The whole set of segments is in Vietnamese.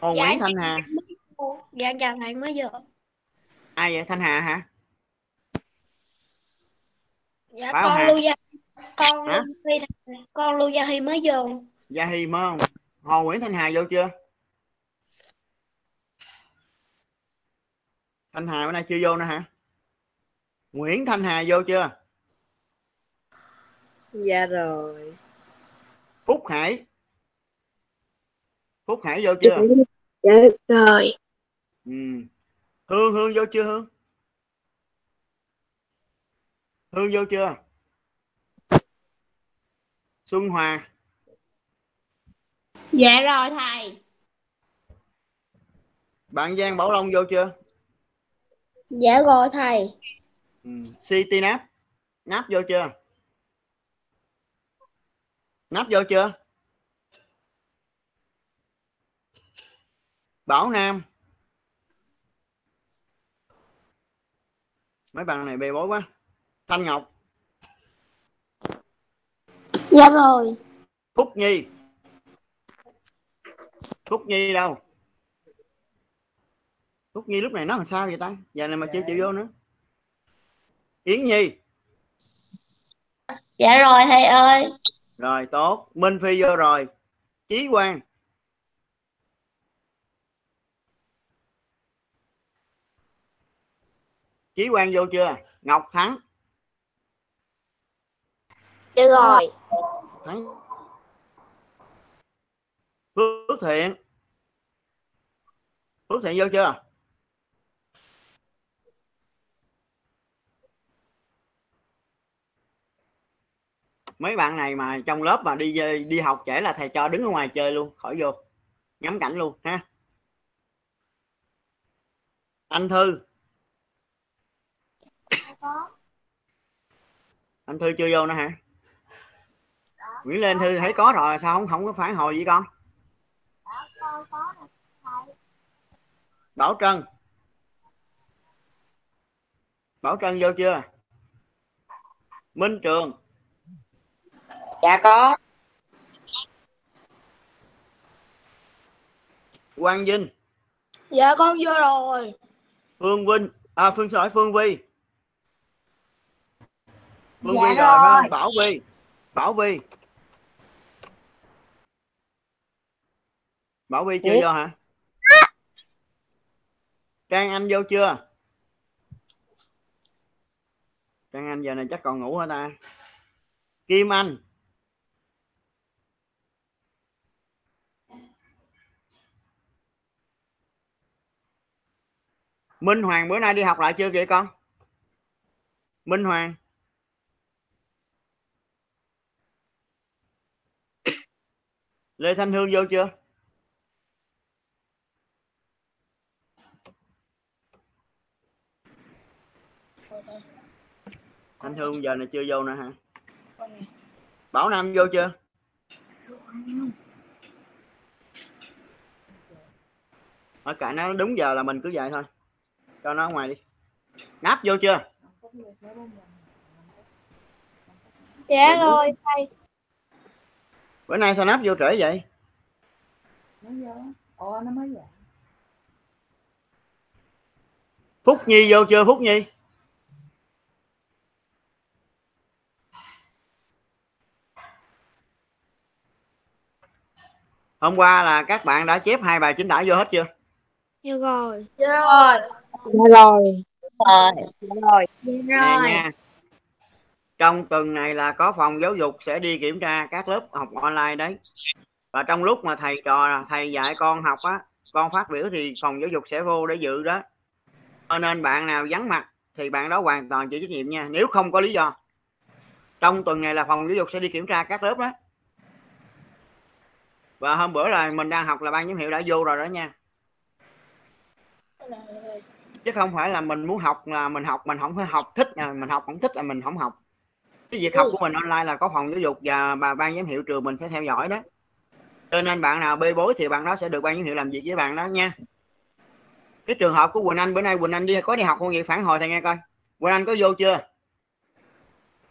Hồ Dạ, Nguyễn Thanh Hà Dạ chào thầy mới giờ. ai vậy Thanh Hà hả Dạ Phải không con Hà? Lưu Gia con Hả? Lưu Gia Hy con Lưu Gia Hy mới vô. Gia Hy mới không Hồ Nguyễn Thanh Hà vô chưa Thanh Hà bữa nay chưa vô nữa hả Nguyễn Thanh Hà vô chưa Dạ rồi. Phúc Hải Phúc Hải vô chưa Dạ rồi. ừ. Hương Hương vô chưa Hương Hương vô chưa Xuân Hòa Dạ rồi thầy. bạn Giang Bảo Long vô chưa Dạ rồi thầy. ừ. City Nap Nap vô chưa Nap vô chưa Bảo Nam. Mấy bạn này bê bối quá. Thanh Ngọc. Dạ rồi. Phúc Nhi. Phúc Nhi đâu? Phúc Nhi lúc này nó làm sao vậy ta? Giờ này mà chưa chịu vô nữa. Yến Nhi. Dạ rồi thầy ơi. rồi tốt. Minh Phi vô rồi. Chí Quang Chí Quang vô chưa? Ngọc Thắng. Dạ rồi. Thắng. Phước Thiện. Phước Thiện vô chưa? Mấy bạn này mà trong lớp mà đi đi học trễ là thầy cho đứng ở ngoài chơi luôn khỏi vô. Ngắm cảnh luôn ha. Anh thư anh thư chưa vô nữa hả? Nguyễn lên thư thấy có rồi sao không không có phản hồi gì con? Bảo trân. Bảo trân vô chưa? Minh trường. Dạ có. quang vinh. Dạ con vô rồi. phương vinh à phương sỏi phương vi phương Dạ vi rồi phải không? bảo vi bảo vi bảo vi chưa Ủa? vô hả? Trang anh vô chưa? Trang anh giờ này chắc còn ngủ hả ta? Kim anh. Minh hoàng bữa nay đi học lại chưa kìa con? Minh hoàng lê thanh hương vô chưa? Thanh hương giờ này chưa vô nữa hả? Bảo nam vô chưa? Ở cả nó đúng giờ là mình cứ vậy thôi. Cho nó ngoài đi. Nắp vô chưa? Dạ rồi, thầy bữa nay sao nắp vô trễ vậy Nó vô. Ồ nó mới về. phúc nhi vô chưa phúc nhi hôm qua là các bạn đã chép hai bài chính tả vô hết chưa Dạ rồi. Dạ rồi. Dạ rồi. Rồi. Dạ rồi. Dạ nè nha trong tuần này là có phòng giáo dục sẽ đi kiểm tra các lớp học online đấy. Và trong lúc mà thầy trò, thầy dạy con học á, con phát biểu thì phòng giáo dục sẽ vô để dự đó. Cho nên bạn nào vắng mặt thì bạn đó hoàn toàn chịu trách nhiệm nha, nếu không có lý do. Trong tuần này là phòng giáo dục sẽ đi kiểm tra các lớp đó. Và hôm bữa là mình đang học là ban giám hiệu đã vô rồi đó nha. Chứ không phải là mình muốn học là mình học, mình không phải học thích là mình học không thích là mình không học cái việc học của mình online là có phòng giáo dục và bà ban giám hiệu trường mình sẽ theo dõi đó. Cho nên bạn nào bê bối thì bạn đó sẽ được ban giám hiệu làm việc với bạn đó nha. Cái trường hợp của Quỳnh Anh bữa nay Quỳnh Anh đi có đi học không vậy phản hồi thầy nghe coi. Quỳnh Anh có vô chưa?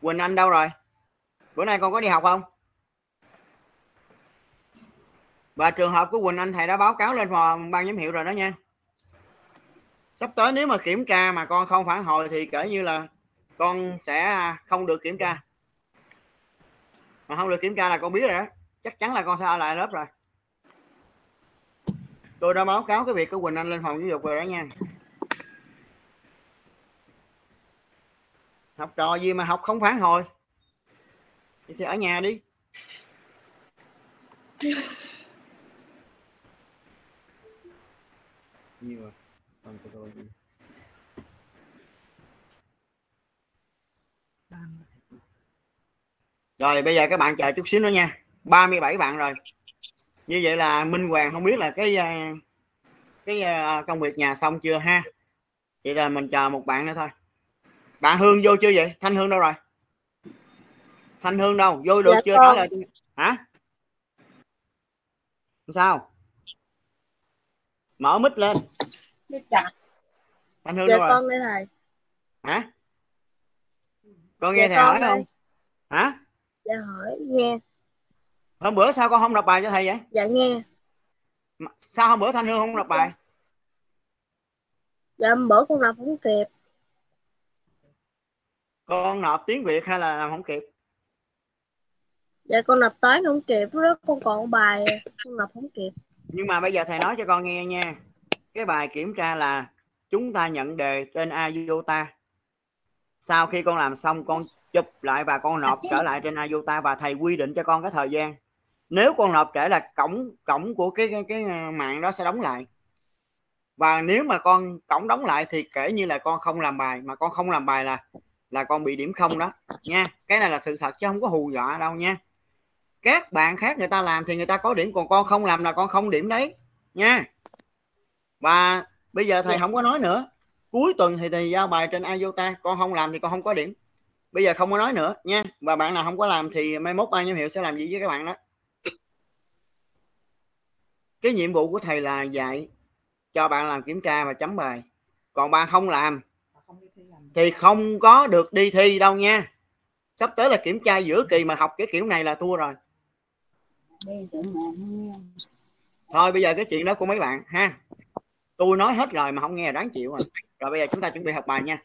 Quỳnh Anh đâu rồi? Bữa nay con có đi học không? Và trường hợp của Quỳnh Anh thầy đã báo cáo lên phòng ban giám hiệu rồi đó nha. Sắp tới nếu mà kiểm tra mà con không phản hồi thì kể như là con sẽ không được kiểm tra. Mà không được kiểm tra là con biết rồi đó. Chắc chắn là con sẽ ở lại lớp rồi. Tôi đã báo cáo cái việc của Quỳnh Anh lên phòng giáo dục rồi đó nha. Học trò gì mà học không phản hồi? Thì ở nhà đi. Nhiều rồi còn của tôi rồi bây giờ các bạn chờ chút xíu nữa nha. 37 bạn rồi. Như vậy là Minh Hoàng không biết là cái à, cái à, công việc nhà xong chưa ha? Vậy là mình chờ một bạn nữa thôi. Bạn Hương vô chưa vậy? Thanh Hương đâu rồi? Thanh Hương đâu? Vô được Dạ chưa? Con. nói hả? Sao? Mở mic lên. Thanh Hương Dạ đâu rồi? con đây thầy. hả? Con nghe Dạ thầy hỏi không? hả Dạ hỏi nghe. hôm bữa sao con không đọc bài cho thầy vậy Dạ nghe. Sao hôm bữa thanh hương không đọc bài Dạ hôm bữa con đọc không kịp. con nộp tiếng việt hay là làm không kịp Dạ con đọc toán không kịp. Đó con còn bài con đọc không kịp. nhưng mà bây giờ thầy nói cho con nghe nha cái bài kiểm tra là chúng ta nhận đề trên IOTA sau khi con làm xong con chụp lại và con nộp trở lại trên IOTA và thầy quy định cho con cái thời gian. Nếu con nộp trễ là cổng cổng của cái cái, cái ờ, mạng đó sẽ đóng lại. Và nếu mà con cổng đóng lại thì kể như là con không làm bài mà con không làm bài là là con bị điểm không đó nha. Cái này là sự thật chứ không có hù dọa đâu nha. Các bạn khác người ta làm thì người ta có điểm còn con không làm là con không điểm đấy nha. Và bây giờ thầy không có nói nữa. Cuối tuần thì thầy giao bài trên IOTA con không làm thì con không có điểm bây giờ không có nói nữa nha. Và bạn nào không có làm thì mai mốt ban giám hiệu sẽ làm gì với các bạn đó? Cái nhiệm vụ của thầy là dạy cho bạn làm kiểm tra và chấm bài. Còn bạn không làm thì không có được đi thi đâu nha. Sắp tới là kiểm tra giữa kỳ mà học cái kiểu này là thua rồi. Thôi bây giờ cái chuyện đó của mấy bạn ha. Tôi nói hết rồi mà không nghe đáng chịu rồi. Rồi bây giờ chúng ta chuẩn bị học bài nha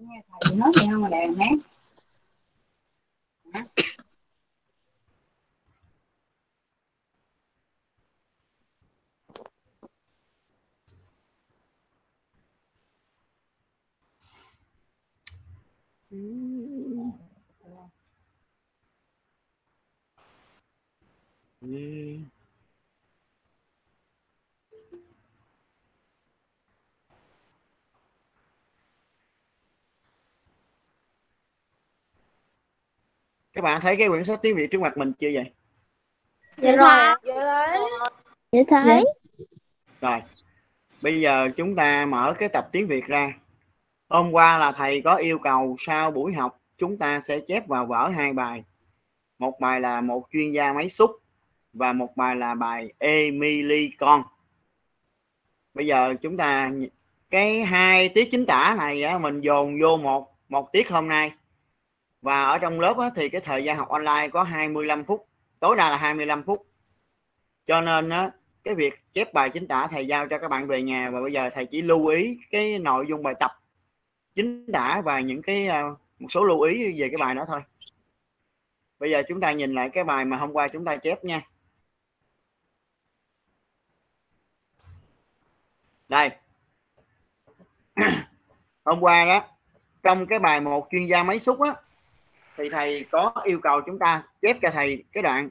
nghe thầy nói gì không mà đèn hát các bạn thấy cái quyển sách tiếng việt trước mặt mình chưa vậy? Dạ rồi. Dạ Dạ thấy. Rồi bây giờ chúng ta mở cái tập tiếng việt ra. Hôm qua là thầy có yêu cầu sau buổi học chúng ta sẽ chép vào vở hai bài. Một bài là một chuyên gia máy xúc và một bài là bài Emily con. Bây giờ chúng ta cái hai tiết chính tả này á, mình dồn vô một một tiết hôm nay và ở trong lớp á, thì cái thời gian học online có 25 phút tối đa là 25 phút. Cho nên á, cái việc chép bài chính tả thầy giao cho các bạn về nhà và bây giờ thầy chỉ lưu ý cái nội dung bài tập chính tả và những cái ờ, một số lưu ý về cái bài đó thôi. Bây giờ chúng ta nhìn lại cái bài mà hôm qua chúng ta chép nha. Đây. Hôm qua đó trong cái bài một chuyên gia máy xúc á thì thầy có yêu cầu chúng ta chép cho thầy cái đoạn.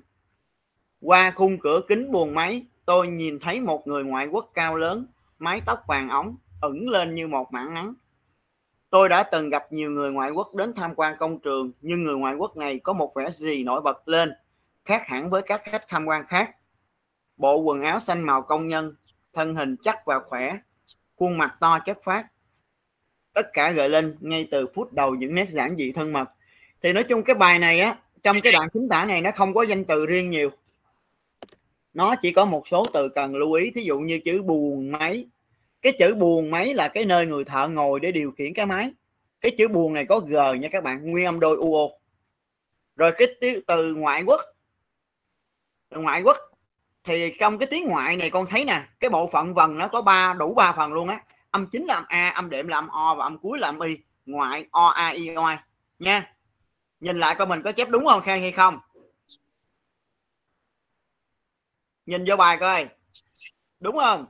Qua khung cửa kính buồng máy, tôi nhìn thấy một người ngoại quốc cao lớn, mái tóc vàng óng ẩn lên như một mảng nắng. Tôi đã từng gặp nhiều người ngoại quốc đến tham quan công trường, nhưng người ngoại quốc này có một vẻ gì nổi bật lên, khác hẳn với các khách tham quan khác. Bộ quần áo xanh màu công nhân, thân hình chắc và khỏe, khuôn mặt to chất phát tất cả gợi lên ngay từ phút đầu những nét giản dị thân mật thì nói chung cái bài này á trong cái đoạn chính tả này nó không có danh từ riêng nhiều. Nó chỉ có một số từ cần lưu ý thí dụ như chữ buồn máy. Cái chữ buồn máy là cái nơi người thợ ngồi để điều khiển cái máy. Cái chữ buồn này có g nha các bạn nguyên âm đôi uo rồi cái từ ngoại quốc. Từ ngoại quốc. Thì trong cái tiếng ngoại này con thấy nè cái bộ phận vần nó có ba đủ ba phần luôn á. Âm chính là âm a âm đệm là âm o và âm cuối là âm y. Ngoại o a i o nha nhìn lại coi mình có chép đúng không khang hay không? Nhìn vô bài coi. Đúng không?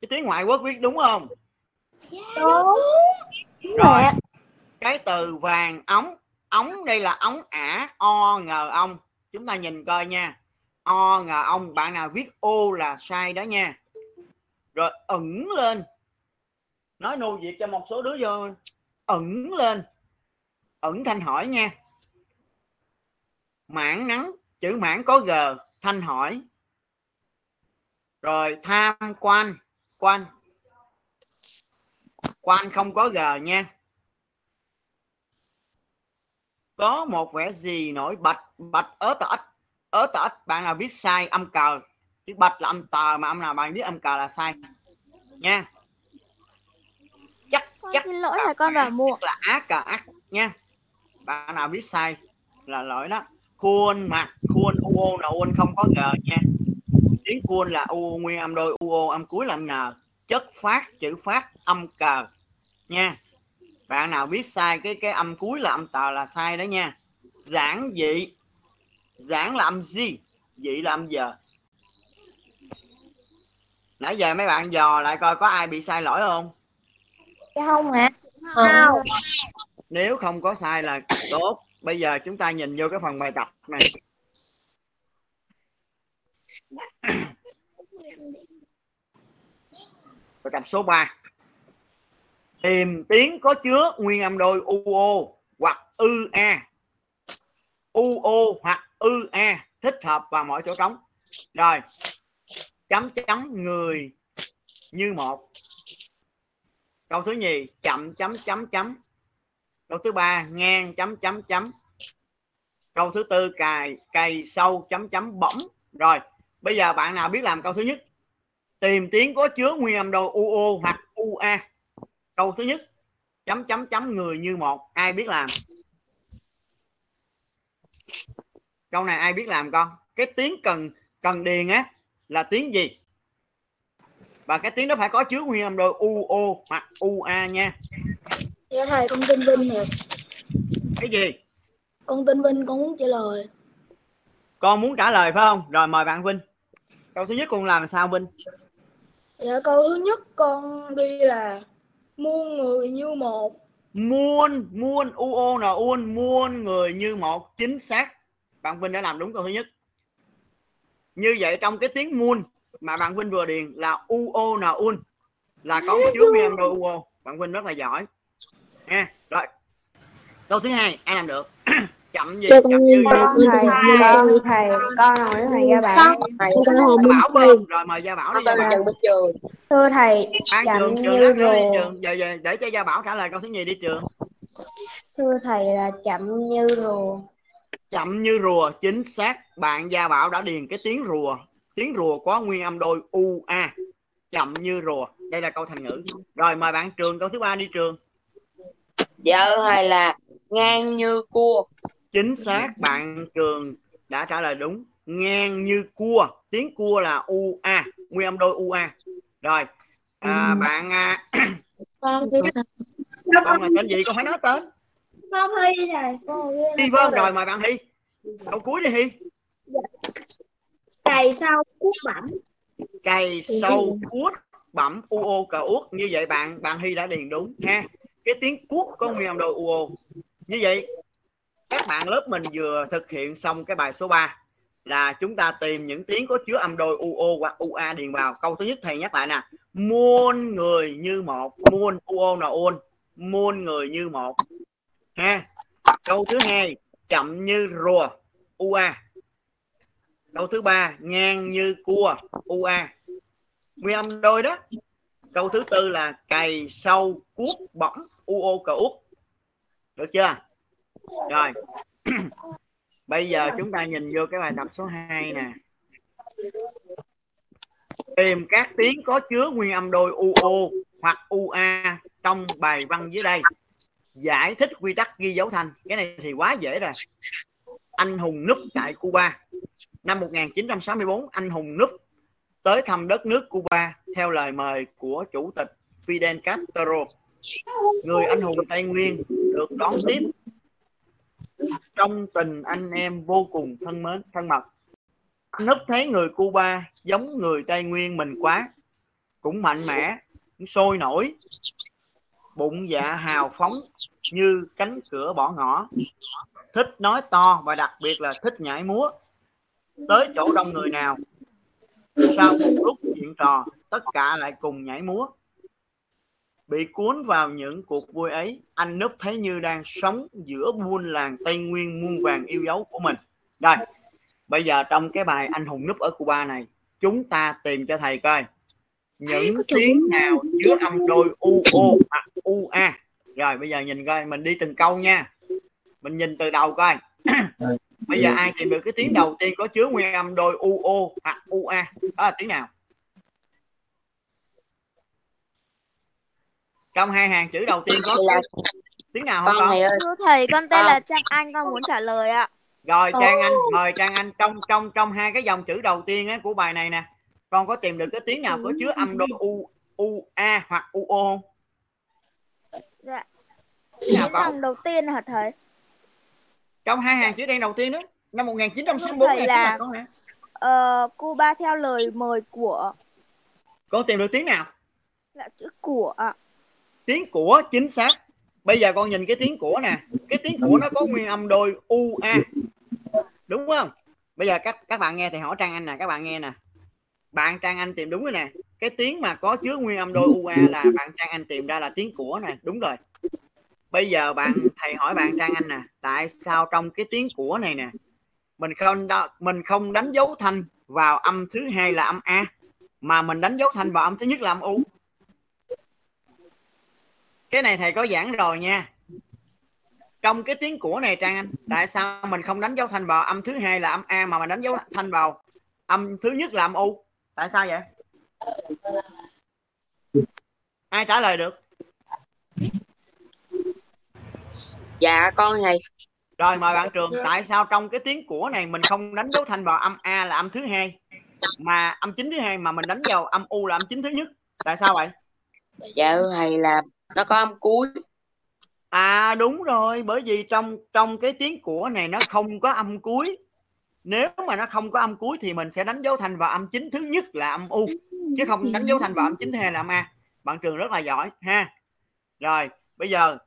Cái tiếng ngoại quốc viết đúng không? Đúng. Rồi. Cái từ vàng ống. Ống đây là ống ả o ngờ ông. Chúng ta nhìn coi nha. O ngờ ông. Bạn nào viết ô là sai đó nha. Rồi ẩn lên. Nói nô việc cho một số đứa vô. Ẩn lên ẩn thanh hỏi nha. Mãn nắng chữ mãn có g thanh hỏi. Rồi tham quan quan. Quan không có g nha. Có một vẻ gì nổi bạch bạch ớ tờ ếch ớ tờ ếch bạn nào viết sai âm cờ. Chữ bạch là âm tờ mà âm nào bạn viết âm cờ là sai. Nha. Chắc con chắc xin lỗi là con vào muộn. là ác cờ ác nha bạn nào viết sai là lỗi đó. Khuôn mặt khuôn uo là uôn không có g nha. Tiếng khuôn là u nguyên âm đôi uo âm cuối là âm n. Chất phát chữ phát âm cờ nha. Bạn nào viết sai cái cái âm cuối là âm tờ là sai đó nha. Giản dị. Giản là âm gì? Dị là âm giờ. Nãy giờ mấy bạn dò lại coi có ai bị sai lỗi không? Không hả không nếu không có sai là tốt. Bây giờ chúng ta nhìn vô cái phần bài tập này. Bài tập số 3 tìm tiếng có chứa nguyên âm đôi uo hoặc ư e. a uo hoặc ư a thích hợp vào mọi chỗ trống. Rồi, chấm chấm người như một. Câu thứ nhì, chậm chấm chấm chấm câu thứ ba, ngang chấm chấm chấm. Câu thứ tư, cài, cày sâu chấm chấm bỗng. Rồi, bây giờ bạn nào biết làm câu thứ nhất? Tìm tiếng có chứa nguyên âm đôi uo hoặc ua câu thứ nhất, chấm chấm chấm người như một. Ai biết làm? Câu này ai biết làm con? Cái tiếng cần cần điền á, là tiếng gì? Và cái tiếng đó phải có chứa nguyên âm đôi uo hoặc ua nha. Dạ thầy con tên Vinh nè. Cái gì? Con tên Vinh con muốn trả lời. Con muốn trả lời phải không? Rồi mời bạn vinh. Câu thứ nhất con làm sao vinh? Dạ câu thứ nhất con đi là Muôn người như một. Muôn muôn uo là uôn muôn người như một. Chính xác. Bạn vinh đã làm đúng câu thứ nhất. Như vậy trong cái tiếng muôn mà bạn vinh vừa điền là uo là un là có chứa nguyên âm đôi uo bạn vinh rất là giỏi nha rồi câu thứ hai ai làm được chậm gì Cho con chậm như thầy, gì? nguyên thầy, thầy, con hỏi thầy ra bảo. Con hồ Gia bảo thầy. Phương. rồi mời gia bảo đi gia bảo Trường. Thưa thầy, An chậm trường trường như lát nữa đi rùa. trường giờ, giờ để cho gia bảo trả lời câu thứ nhì đi trường Thưa thầy là chậm như rùa. chậm như rùa chính xác bạn gia bảo đã điền cái tiếng rùa tiếng rùa có nguyên âm đôi u a chậm như rùa đây là câu thành ngữ rồi mời bạn trường câu thứ ba đi trường Dạ thầy là ngang như cua. chính xác bạn trường đã trả lời đúng. Ngang như cua. Tiếng cua là u a nguyên âm đôi u a. Rồi à, bạn à, Con con là tên gì? Con phải nói tên. Con thi rồi Thi vâng rồi mời bạn Hy. Câu cuối đi Hy. Cày sau cuốc bẩm. Cày sâu cuốt bẩm uo cờ uất như vậy bạn bạn Hy đã điền đúng ha cái tiếng cuốc có nguyên âm đôi uo. Như vậy, các bạn lớp mình vừa thực hiện xong cái bài số 3 là chúng ta tìm những tiếng có chứa âm đôi uo hoặc ua điền vào. Câu thứ nhất thầy nhắc lại nè. Muôn người như một. Muôn uo là ôn muôn người như một. Ha. Câu thứ hai, chậm như rùa. Ua câu thứ ba, ngang như cua. Ua nguyên âm đôi đó. Câu thứ tư là cày sâu cuốc bỏng uo cờ út được chưa? Rồi. Bây giờ chúng ta nhìn vô cái bài tập số 2 nè. Tìm các tiếng có chứa nguyên âm đôi uo hoặc ua trong bài văn dưới đây. Giải thích quy tắc ghi dấu thanh. Cái này thì quá dễ rồi. Anh hùng núp tại Cuba. Năm 1964 anh hùng núp tới thăm đất nước Cuba theo lời mời của chủ tịch Fidel Castro người anh hùng Tây Nguyên được đón tiếp. Trong tình anh em vô cùng thân mến, thân mật. Núp thấy người Cuba giống người Tây Nguyên mình quá. Cũng mạnh mẽ, cũng sôi nổi. Bụng dạ hào phóng như cánh cửa bỏ ngỏ. Thích nói to và đặc biệt là thích nhảy múa. Tới chỗ đông người nào? Sau một lúc chuyện trò, tất cả lại cùng nhảy múa bị cuốn vào những cuộc vui ấy anh núp thấy như đang sống giữa buôn làng tây nguyên muôn vàng yêu dấu của mình. Đây bây giờ trong cái bài anh hùng núp ở cuba này chúng ta tìm cho thầy coi. Những tiếng nào chứa âm đôi u o hoặc u a? Rồi bây giờ nhìn coi mình đi từng câu nha. Mình nhìn từ đầu coi. Bây giờ ai tìm được cái tiếng đầu tiên có chứa nguyên âm đôi u o hoặc u a? Đó là tiếng nào trong hai hàng chữ đầu tiên có là tiếng nào không con con Thưa thầy, con tên Con. là Trang Anh, con muốn trả lời ạ. rồi trang anh mời trang anh trong trong trong hai cái dòng chữ đầu tiên á, của bài này nè con có tìm được cái tiếng nào có chứa âm đôi u u a hoặc u o không Dạ. Tiếng dòng đầu tiên hả thầy? trong hai hàng chữ đen đầu tiên đó năm 1964 Thầy này là- con hả Ờ, Cuba theo lời mời của con tìm được tiếng nào là chữ của ạ tiếng của chính xác. Bây giờ con nhìn cái tiếng của nè. Cái tiếng của nó có nguyên âm đôi u, a. Đúng không? Bây giờ các các bạn nghe thì hỏi trang anh nè, các bạn nghe nè. Bạn trang anh tìm đúng rồi nè. Cái tiếng mà có chứa nguyên âm đôi u, a là bạn trang anh tìm ra là tiếng của nè. Đúng rồi. Bây giờ bạn, thầy hỏi bạn trang anh nè, tại sao trong cái tiếng của này nè, mình không đo- mình không đánh dấu thanh vào âm thứ hai là âm a, mà mình đánh dấu thanh vào âm thứ nhất là âm u? Cái này thầy có giảng rồi nha. Trong cái tiếng của này trang anh tại sao mình không đánh dấu thanh vào âm thứ hai là âm a mà mình đánh dấu thanh vào âm thứ nhất là âm u. Tại sao vậy? Ai trả lời được? Dạ con thầy. Rồi mời bạn trường. Tại sao trong cái tiếng của này mình không đánh dấu thanh vào âm a là âm thứ hai mà âm chính thứ hai mà mình đánh vào âm u là âm chính thứ nhất? Tại sao vậy? Dạ thầy là nó có âm cuối À đúng rồi, bởi vì trong trong cái tiếng của này nó không có âm cuối. Nếu mà nó không có âm cuối thì mình sẽ đánh dấu thành vào âm chính thứ nhất là âm u, chứ không đánh dấu thành vào âm chính hai là âm a. Bạn Trường rất là giỏi ha. Rồi, bây giờ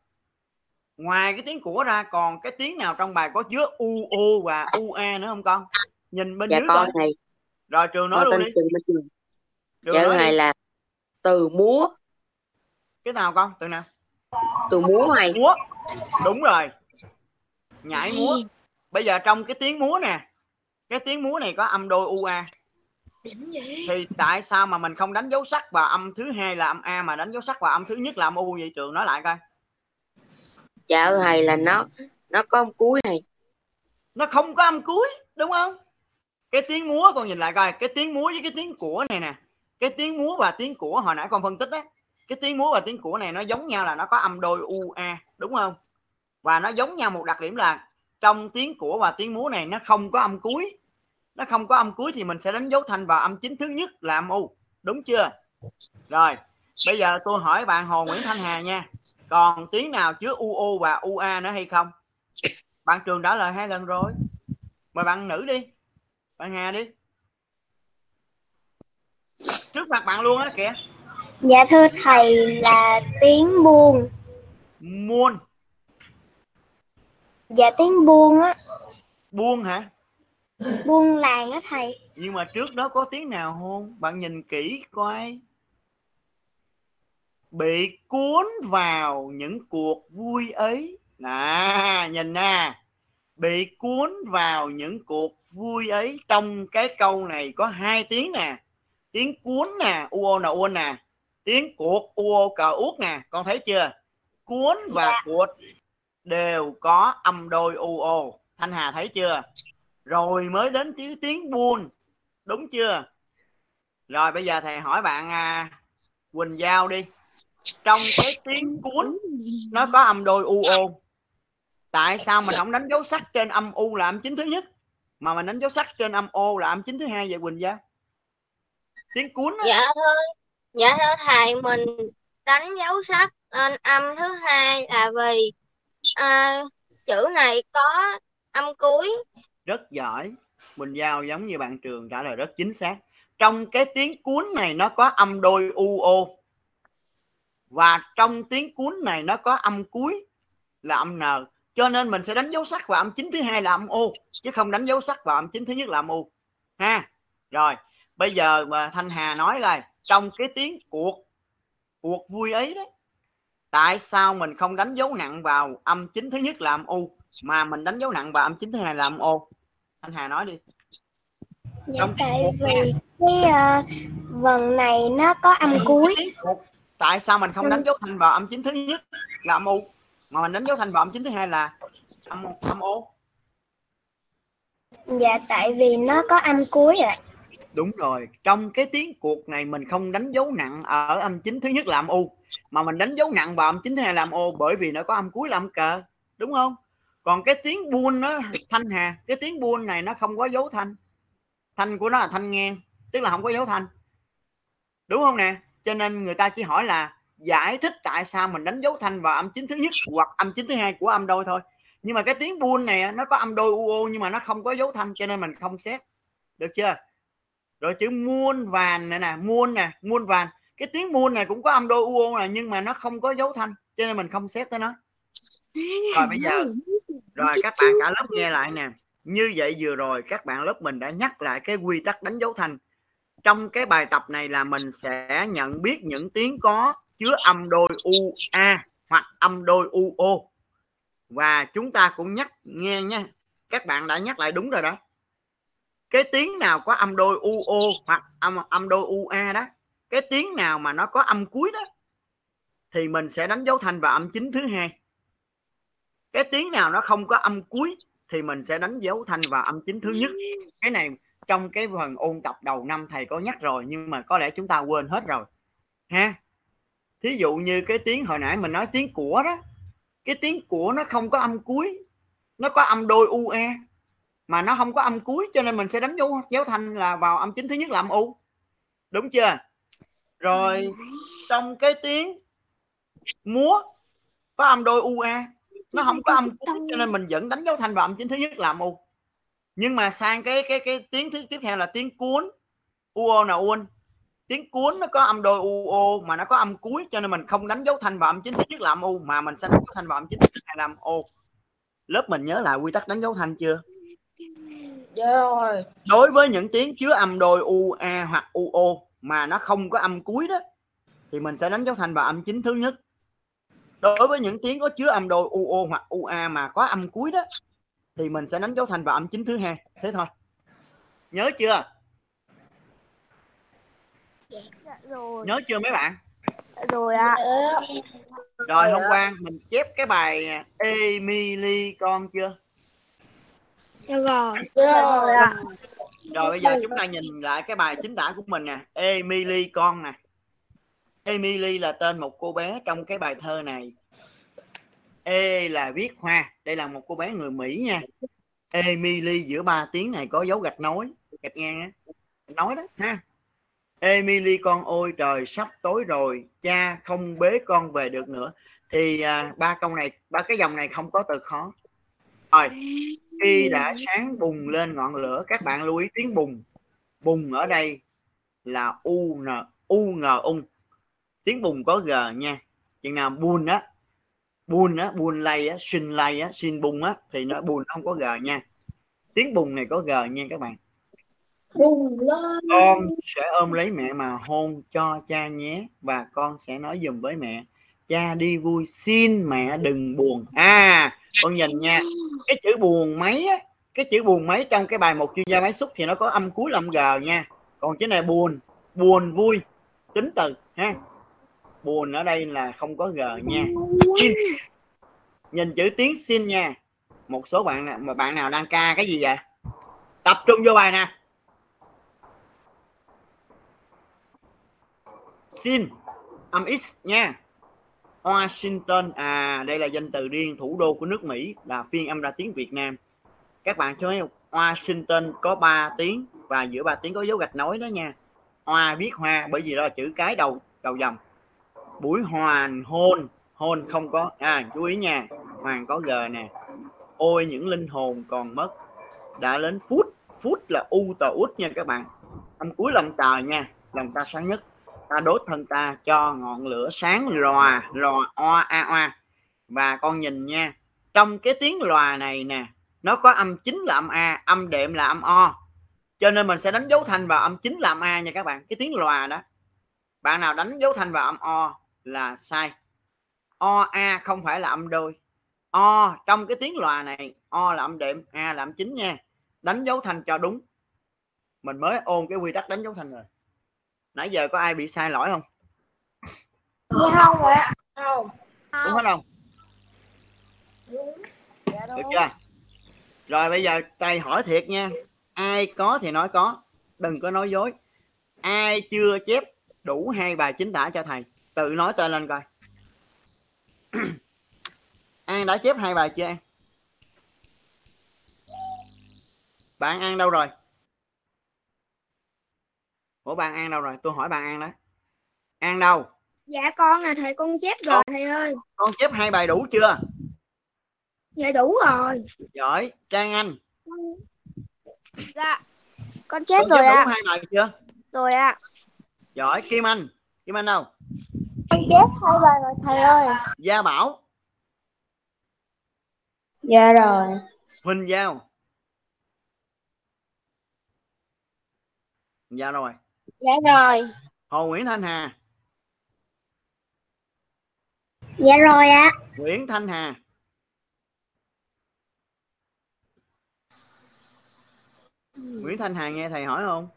ngoài cái tiếng của ra còn cái tiếng nào trong bài có chứa u o và u a nữa không con? Nhìn bên dạ dưới con thầy Rồi Trường nói con luôn đi. Trường Trường dạ đi. là từ múa Cái nào con? Từ nào? từ múa thầy múa. Đúng rồi. Nhảy múa. Bây giờ trong cái tiếng múa nè. Cái tiếng múa này có âm đôi ua thì tại sao mà mình không đánh dấu sắc vào âm thứ hai là âm a mà đánh dấu sắc vào âm thứ nhất là âm u vậy? Trường nói lại coi. Dạ thầy là nó nó có âm cuối thầy. Nó không có âm cuối đúng không? Cái tiếng múa con nhìn lại coi. Cái tiếng múa với cái tiếng của này nè. Cái tiếng múa và tiếng của hồi nãy con phân tích á cái tiếng múa và tiếng của này nó giống nhau là nó có âm đôi u, a, đúng không? Và nó giống nhau một đặc điểm là trong tiếng của và tiếng múa này nó không có âm cuối. Nó không có âm cuối thì mình sẽ đánh dấu thanh vào âm chính thứ nhất là âm u. Đúng chưa? Rồi, bây giờ tôi hỏi bạn Hồ Nguyễn Thanh Hà nha. Còn tiếng nào chứa UO và UA nữa hay không? Bạn Trường trả lời hai lần rồi. Mời bạn nữ đi. Bạn Hà đi. Trước mặt bạn luôn á kìa. Dạ thưa thầy là tiếng buông. muôn. Dạ tiếng buông á. buông hả? Buôn làng á thầy. Nhưng mà trước đó có tiếng nào không? Bạn nhìn kỹ coi. Bị cuốn vào những cuộc vui ấy. Nè nhìn nè. Bị cuốn vào những cuộc vui ấy. Trong cái câu này có hai tiếng nè. Tiếng cuốn nè uo nè uôn nè tiếng cuộc uo cờ uốt nè con thấy chưa? Cuốn và cuột đều có âm đôi uo thanh hà thấy chưa? Rồi mới đến tiếng tiếng buôn đúng chưa? Rồi bây giờ thầy hỏi bạn à, quỳnh giao đi. Trong cái tiếng cuốn nó có âm đôi u ô tại sao mình không đánh dấu sắc trên âm u là âm chính thứ nhất? Mà mình đánh dấu sắc trên âm ô là âm chính thứ hai vậy quỳnh giao? Tiếng cuốn á, dạ dạ thưa thầy mình đánh dấu sắc nên âm thứ hai là vì à, chữ này có âm cuối. Rất giỏi. Mình Giao giống như bạn trường trả lời rất chính xác. Trong cái tiếng cuốn này nó có âm đôi u ô. Và trong tiếng cuốn này nó có âm cuối là âm n. Cho nên mình sẽ đánh dấu sắc vào âm chính thứ hai là âm ô chứ không đánh dấu sắc vào âm chính thứ nhất là âm u. Ha rồi. Bây giờ mà thanh hà nói rồi trong cái tiếng cuộc cuộc vui ấy đấy. Tại sao mình không đánh dấu nặng vào âm chính thứ nhất là âm u mà mình đánh dấu nặng vào âm chính thứ hai là âm ô? Anh hà nói đi. Dạ Trong tại vì cái uh, vần này nó có âm cuối. tại sao mình không đánh dấu thanh vào âm chính thứ nhất là âm u mà mình đánh dấu thanh vào âm chính thứ hai là âm âm ô? Dạ tại vì nó có âm cuối ạ đúng rồi, trong cái tiếng cuộc này mình không đánh dấu nặng ở âm chính thứ nhất là âm u, mà mình đánh dấu nặng vào âm chính thứ hai là âm ô bởi vì nó có âm cuối là âm cờ, đúng không? Còn cái tiếng buôn nó thanh hà, cái tiếng buôn này nó không có dấu thanh. Thanh của nó là thanh ngang, tức là không có dấu thanh. Đúng không nè? Cho nên người ta chỉ hỏi là giải thích tại sao mình đánh dấu thanh vào âm chính thứ nhất hoặc âm chính thứ hai của âm đôi thôi. Nhưng mà cái tiếng buôn này nó có âm đôi uo nhưng mà nó không có dấu thanh, cho nên mình không xét. Được chưa? Rồi chữ muôn vàn này nè muôn nè muôn vàn. Cái tiếng muôn này cũng có âm đôi uo nè nhưng mà nó không có dấu thanh cho nên mình không xét tới nó. Rồi bây giờ rồi các bạn cả lớp nghe lại nè. Như vậy vừa rồi các bạn lớp mình đã nhắc lại cái quy tắc đánh dấu thanh. Trong cái bài tập này là mình sẽ nhận biết những tiếng có chứa âm đôi u a hoặc âm đôi u o và chúng ta cũng nhắc nghe nha các bạn đã nhắc lại đúng rồi đó cái tiếng nào có âm đôi u o hoặc âm âm đôi u a đó, cái tiếng nào mà nó có âm cuối đó, thì mình sẽ đánh dấu thanh vào âm chính thứ hai. Cái tiếng nào nó không có âm cuối, thì mình sẽ đánh dấu thanh vào âm chính thứ nhất. Cái này trong cái phần ôn tập đầu năm thầy có nhắc rồi, nhưng mà có lẽ chúng ta quên hết rồi, ha. Thí dụ như cái tiếng hồi nãy mình nói tiếng của đó, cái tiếng của nó không có âm cuối, nó có âm đôi ue mà nó không có âm cuối cho nên mình sẽ đánh dấu dấu thanh là vào âm chính thứ nhất là âm u. Đúng chưa? Rồi trong cái tiếng múa có âm đôi ue nó không có âm cuối cho nên mình vẫn đánh dấu thanh vào âm chính thứ nhất là âm u. Nhưng mà sang cái cái cái tiếng thứ tiếp theo là tiếng cuốn uo là uôn. Tiếng cuốn nó có âm đôi uo mà nó có âm cuối cho nên mình không đánh dấu thanh vào âm chính thứ nhất là âm u mà mình sẽ đánh dấu thanh vào âm chính thứ hai là âm o lớp mình nhớ lại quy tắc đánh dấu thanh chưa rồi. đối với những tiếng chứa âm đôi u a hoặc u o mà nó không có âm cuối đó thì mình sẽ đánh dấu thanh vào âm chính thứ nhất. Đối với những tiếng có chứa âm đôi u o hoặc u a mà có âm cuối đó thì mình sẽ đánh dấu thanh vào âm chính thứ hai. Thế thôi. Nhớ chưa? Dạ rồi. Nhớ chưa mấy bạn? Rồi ạ. Rồi hôm qua mình chép cái bài Emily con chưa? dạ rồi. Dạ rồi ạ. rồi bây giờ chúng ta nhìn lại cái bài chính tả của mình nè. Emily con nè. Emily là tên một cô bé trong cái bài thơ này. E là viết hoa. Đây là một cô bé người Mỹ nha. Emily giữa ba tiếng này có dấu gạch nối. Gạch ngang á. Nối đó ha. Emily con ôi trời sắp tối rồi. Cha không bế con về được nữa. Thì à, ba câu này ba cái dòng này không có từ khó rồi khi đã sáng bùng lên ngọn lửa các bạn lưu ý tiếng bùng. Bùng ở đây là u n u ng ung. Tiếng bùng có g nha. Chừng nào buồn á buồn á buồn lay á xin lay á xin bùng á thì nó buồn không có g nha. Tiếng bùn này có g nha các bạn. Bùng lên. Con sẽ ôm lấy mẹ mà hôn cho cha nhé và con sẽ nói dùm với mẹ cha đi vui, xin mẹ đừng buồn. À con nhìn nha, cái chữ buồn mấy á, cái chữ buồn mấy trong cái bài một chuyên gia máy xúc thì nó có âm cuối là âm g nha. Còn chữ này buồn buồn vui, tính từ, ha. Buồn ở đây là không có g nha. Xin. Nhìn chữ tiếng xin nha. Một số bạn nào- mà bạn nào đang ca cái gì vậy? Tập trung vô bài nè. Xin. Âm x nha. Washington. À đây là danh từ riêng thủ đô của nước Mỹ, là phiên âm ra tiếng Việt Nam. Các bạn cho thấy Washington có 3 tiếng và giữa ba tiếng có dấu gạch nối đó nha. Hoa viết hoa bởi vì đó là chữ cái đầu đầu dòng. Buổi hoàn hôn hôn không có à chú ý nha, hoàng có g nè. Ôi, những linh hồn còn mất. Đã đến phút phút là u tờ út nha các bạn. Âm cuối lòng trời nha, lòng ta sáng nhất ta đốt thân ta cho ngọn lửa sáng lòa lòa, oa, a, oa. Và con nhìn nha, trong cái tiếng lòa này nè, nó có âm chính là âm a, âm đệm là âm o. Cho nên mình sẽ đánh dấu thanh vào âm chính là âm a nha các bạn, cái tiếng lòa đó. Bạn nào đánh dấu thanh vào âm o là sai. O, a không phải là âm đôi. O, trong cái tiếng lòa này, o là âm đệm, a là âm chính nha. Đánh dấu thanh cho đúng. Mình mới ôn cái quy tắc đánh dấu thanh rồi nãy giờ có ai bị sai lỗi không? Không ạ. Không. Đúng hết không? Dạ được chưa? Rồi bây giờ thầy hỏi thiệt nha. Ai có thì nói có đừng có nói dối. Ai chưa chép đủ hai bài chính tả cho thầy tự nói tên lên coi. An đã chép hai bài chưa an? Bạn an đâu rồi ủa bạn an đâu rồi? Tôi hỏi bạn an đó. An đâu? Dạ con là thầy con chép rồi thầy ơi. con chép hai bài đủ chưa? Dạ đủ rồi. Giỏi. Trang anh. Dạ. Con chép con rồi chép đủ ạ. hai bài chưa? Rồi ạ. Giỏi. Kim anh. Kim anh đâu? Con chép hai bài rồi thầy ơi. Gia bảo. Dạ rồi. Huỳnh giao. Đâu rồi dạ rồi. Hồ nguyễn thanh hà. Dạ rồi ạ. Nguyễn thanh hà. Nguyễn thanh hà nghe thầy hỏi không?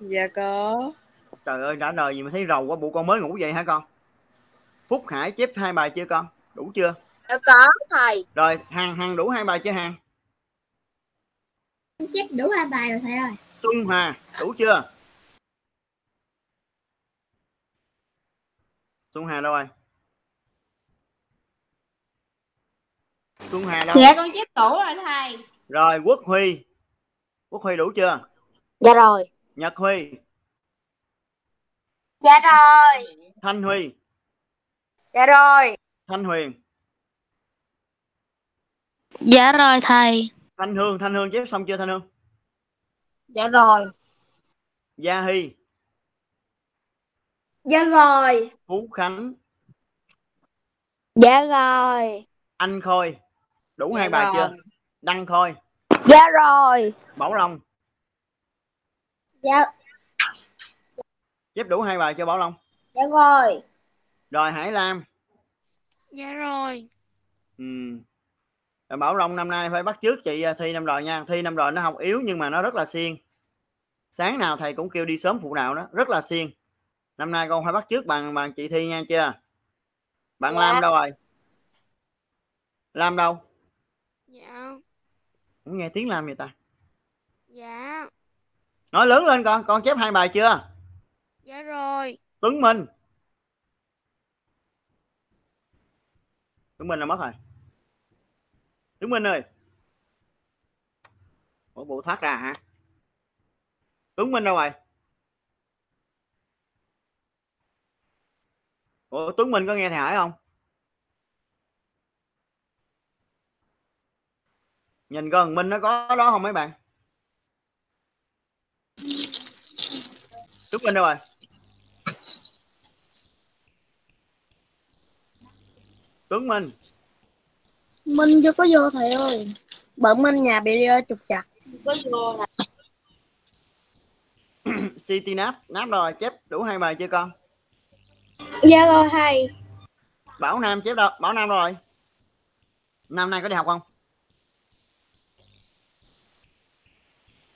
Dạ có. trời ơi trả lời gì mà thấy rầu quá bộ con mới ngủ vậy hả con? Phúc hải chép hai bài chưa con? Đủ chưa? Dạ có thầy. Rồi hằng hằng đủ hai bài chưa hằng? Con chép đủ hai bài rồi thầy ơi xuân hòa đủ chưa? Xuân hà đâu rồi? Xuân hà đâu? Dạ con chép đủ rồi thầy rồi quốc huy. Quốc huy đủ chưa? Dạ rồi. Nhật huy. Dạ rồi. Thanh huy. Dạ rồi. Thanh huyền. Dạ rồi thầy. thanh hương thanh hương chép xong chưa thanh hương dạ rồi. Gia hy. Dạ rồi. Phú khánh. Dạ rồi. Anh khôi. Đủ Dạ hai bài rồi. chưa? Đăng khôi. Dạ rồi. Bảo long. Dạ. Chép đủ hai bài chưa bảo long. Dạ rồi. Rồi hải lam. Dạ rồi. ừ. Bảo long năm nay phải bắt trước chị à, thi năm rồi nha. Thi năm rồi nó học yếu nhưng mà nó rất là siêng. Sáng nào thầy cũng kêu đi sớm phụ đạo đó rất là siêng. Năm nay con phải bắt trước bằng bằng chị thi nha chưa? Bạn Dạ. lam đâu rồi? Lam đâu? Dạ. không nghe tiếng lam vậy ta? Dạ. nói lớn lên con con chép hai bài chưa? Dạ rồi. tuấn minh. Tuấn minh là mất rồi tuấn minh ơi. Ủa, bộ thoát ra hả? Tuấn minh đâu rồi? Ủa, Tuấn Minh có nghe thầy hỏi không? Nhìn gần Minh nó có đó không mấy bạn? Tuấn Minh đâu rồi? Tuấn Minh. Minh chưa có vô thầy ơi. Bận minh nhà bị ờ, trục chặt city nap nap rồi chép đủ hai bài chưa con? Dạ rồi thầy bảo nam chép đâu? Bảo nam rồi. Năm nay có đi học không?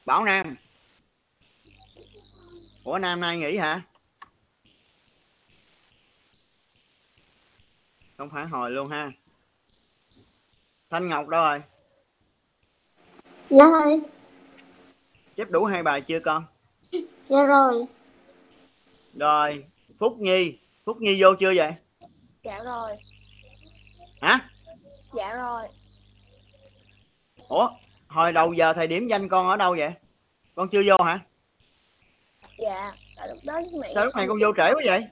Bảo nam. Ủa nam nay nghỉ hả? Không phải hồi luôn ha thanh ngọc đâu rồi? Dạ thầy chép đủ hai bài chưa con? Dạ rồi. Rồi phúc nhi. Phúc nhi vô chưa vậy? Dạ rồi. hả? Dạ rồi. ủa hồi đầu giờ thời điểm danh con ở đâu vậy? Con chưa vô hả? Dạ. Tại lúc đó mẹ sao lúc này con vô trễ quá vậy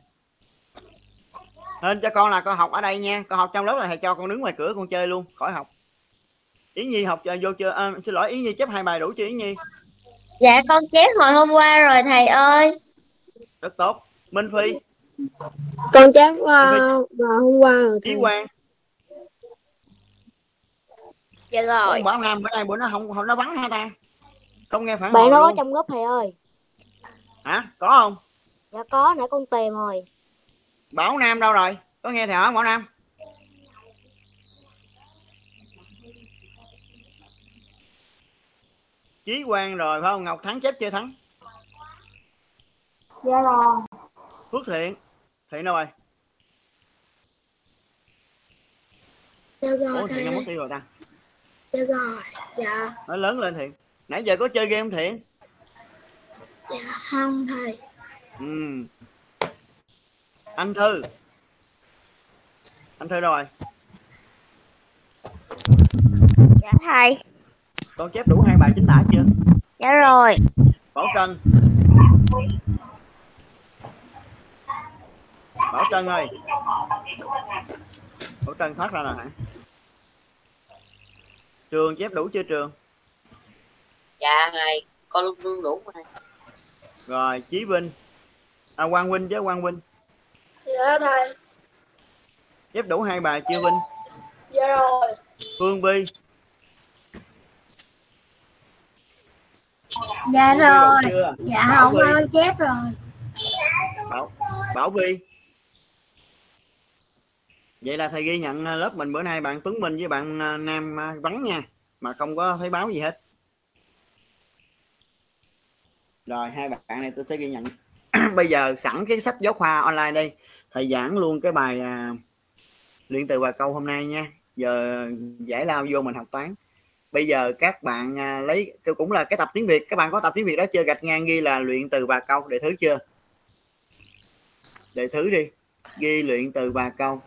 nên cho con là con học ở đây nha. Con học trong lớp là thầy cho con đứng ngoài cửa con chơi luôn. Khỏi học. Yến nhi học vô chưa à, xin lỗi yến nhi chép hai bài đủ chưa yến nhi? Dạ con chép hồi hôm qua rồi thầy ơi. Rất tốt. Minh phi. Con chép uh, vào hôm qua rồi chí quang. Dạ Ủa, bảo nam bữa nay bữa nó không không nó vắng hả ta? Không nghe phản bạn nó có trong group thầy ơi. Hả? Có không? Dạ có nãy con tìm rồi bảo nam đâu rồi? Có nghe thầy hỏi không bảo nam? Chí quang rồi phải không? Ngọc thắng chép chưa thắng. Dạ rồi. Phước thiện. Thiện đâu rồi? Dạ ủa rồi thiện đâu mất tiêu rồi ta. Dạ rồi. Dạ. nói lớn lên thiện. Nãy giờ có chơi game không thiện? Dạ không thầy. ừ. Anh thư. Anh thư rồi. Dạ thầy. Con chép đủ hai bài chính tả chưa? Dạ rồi. Bảo trân bảo trân ơi. Bảo trân thoát ra rồi hả? Trường chép đủ chưa trường? Dạ thầy. Con luôn luôn đủ rồi chí vinh. À quang vinh chứ quang vinh Dạ thầy. chép đủ hai bài chưa vinh Dạ rồi. phương vi Dạ Phương chưa Dạ Bảo Vi. con chép rồi. bảo bảo vi vậy là thầy ghi nhận à, lớp mình bữa nay bạn tuấn minh với bạn à, nam à, vắng nha mà không có thấy báo gì hết rồi hai bạn này tôi sẽ ghi nhận bây giờ sẵn cái sách giáo khoa online đây thầy giảng luôn cái bài à, luyện từ và câu hôm nay nha. Giờ giải lao vô mình học toán. Bây giờ các bạn à, lấy tôi cũng là cái tập tiếng việt các bạn có tập tiếng việt đó chưa? Gạch ngang ghi là luyện từ và câu để thứ chưa? Để thứ đi. Ghi luyện từ và câu.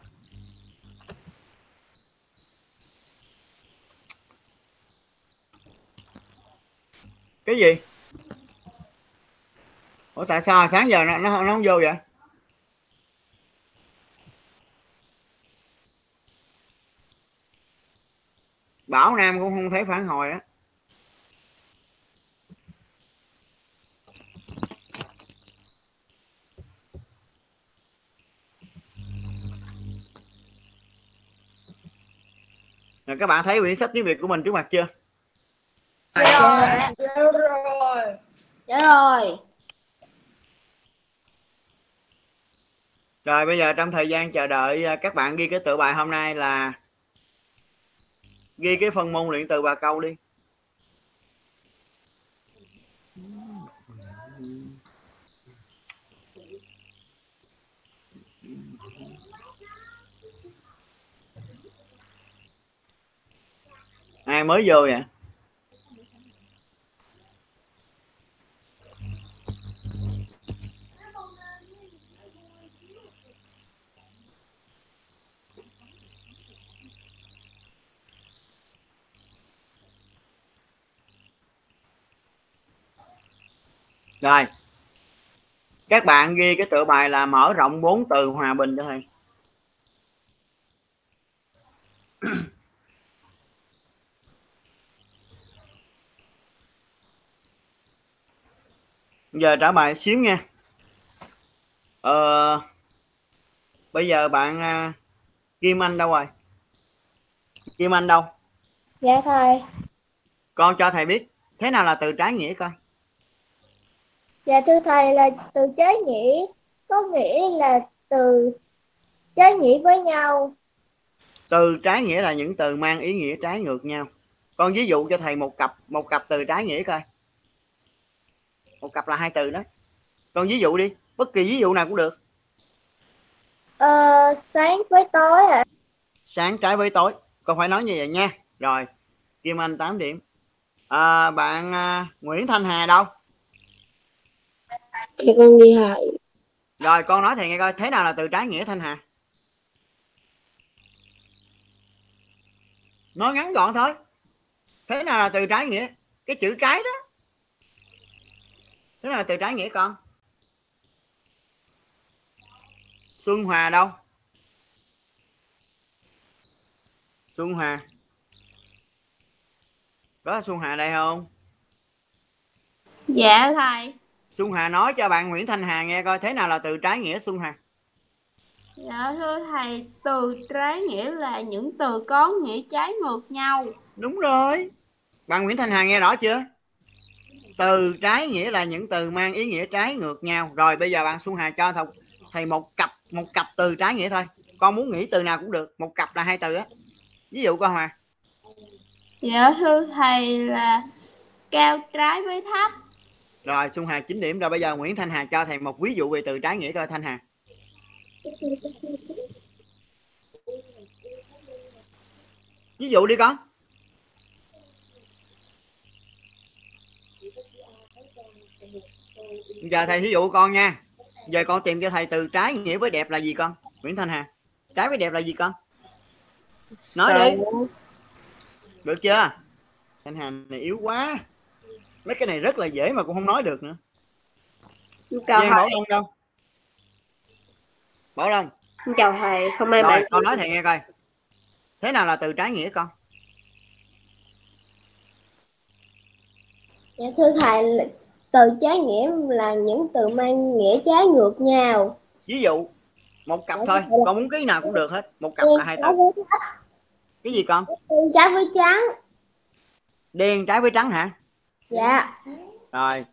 Cái gì? Ủa tại sao? Sáng giờ nó nó, nó không vô vậy? Bảo nam cũng không thấy phản hồi á. Rồi các bạn thấy quyển sách tiếng việt của mình trước mặt chưa? Dạ rồi. dạ rồi. Rồi bây giờ trong thời gian chờ đợi à, các bạn ghi cái tựa bài hôm nay là ghi cái phần môn luyện từ bà câu đi. Ai mới vô vậy? Rồi. Các bạn ghi cái tựa bài là mở rộng bốn từ hòa bình cho thầy. Giờ trả bài xíu nha. Ờ, bây giờ bạn à, Kim Anh đâu rồi? Kim Anh đâu? dạ thầy con cho thầy biết thế nào là từ trái nghĩa coi Dạ thưa thầy là từ trái nghĩa có nghĩa là từ trái nghĩa với nhau. từ trái nghĩa là những từ mang ý nghĩa trái ngược nhau. Con ví dụ cho thầy một cặp một cặp từ trái nghĩa coi. Một cặp là hai từ đó. Con ví dụ đi bất kỳ ví dụ nào cũng được. Ờ, sáng với tối ạ. sáng trái với tối. Con phải nói như vậy nha. Rồi kim anh 8 điểm. À, bạn à, nguyễn thanh hà đâu Thì con đi học. rồi con nói thầy nghe coi thế nào là từ trái nghĩa thanh hà? Nói ngắn gọn thôi. Thế nào là từ trái nghĩa? Cái chữ trái đó. Thế nào là từ trái nghĩa con? Xuân hòa đâu? Xuân hòa. Có xuân hòa đây không? Dạ thầy. Xuân hòa nói cho bạn nguyễn thanh hà nghe coi thế nào là từ trái nghĩa xuân hòa Dạ thưa thầy, từ trái nghĩa là những từ có nghĩa trái ngược nhau. đúng rồi. Bạn nguyễn thanh hà nghe rõ chưa? Từ trái nghĩa là những từ mang ý nghĩa trái ngược nhau. Rồi bây giờ bạn xuân hà cho thầy, thầy một cặp một cặp từ trái nghĩa thôi. Con muốn nghĩ từ nào cũng được. Một cặp là hai từ á. Ví dụ con hòa Dạ thưa thầy là cao trái với thấp. Rồi xuân hà 9 điểm. Rồi bây giờ nguyễn thanh hà cho thầy một ví dụ về từ trái nghĩa coi thanh hà. Ví dụ đi con. Giờ thầy ví dụ con nha. Giờ con tìm cho thầy từ trái nghĩa với đẹp là gì con? Nguyễn thanh hà. Trái với đẹp là gì con? Nói đi. Được chưa? Thanh hà này yếu quá mấy cái này rất là dễ mà cũng không nói được nữa. Chào Giang thầy Bảo Long đâu? Bảo Long. Chào thầy nay rồi bạn con nói thầy nghe coi. Thế nào là từ trái nghĩa con? Dạ thưa thầy từ trái nghĩa là những từ mang nghĩa trái ngược nhau. ví dụ một cặp Ủa, thôi là- con muốn cái nào cũng được hết. Một cặp Đen là hai từ. cái gì con? Đen trái với trắng. đen trái với trắng hả Dạ. rồi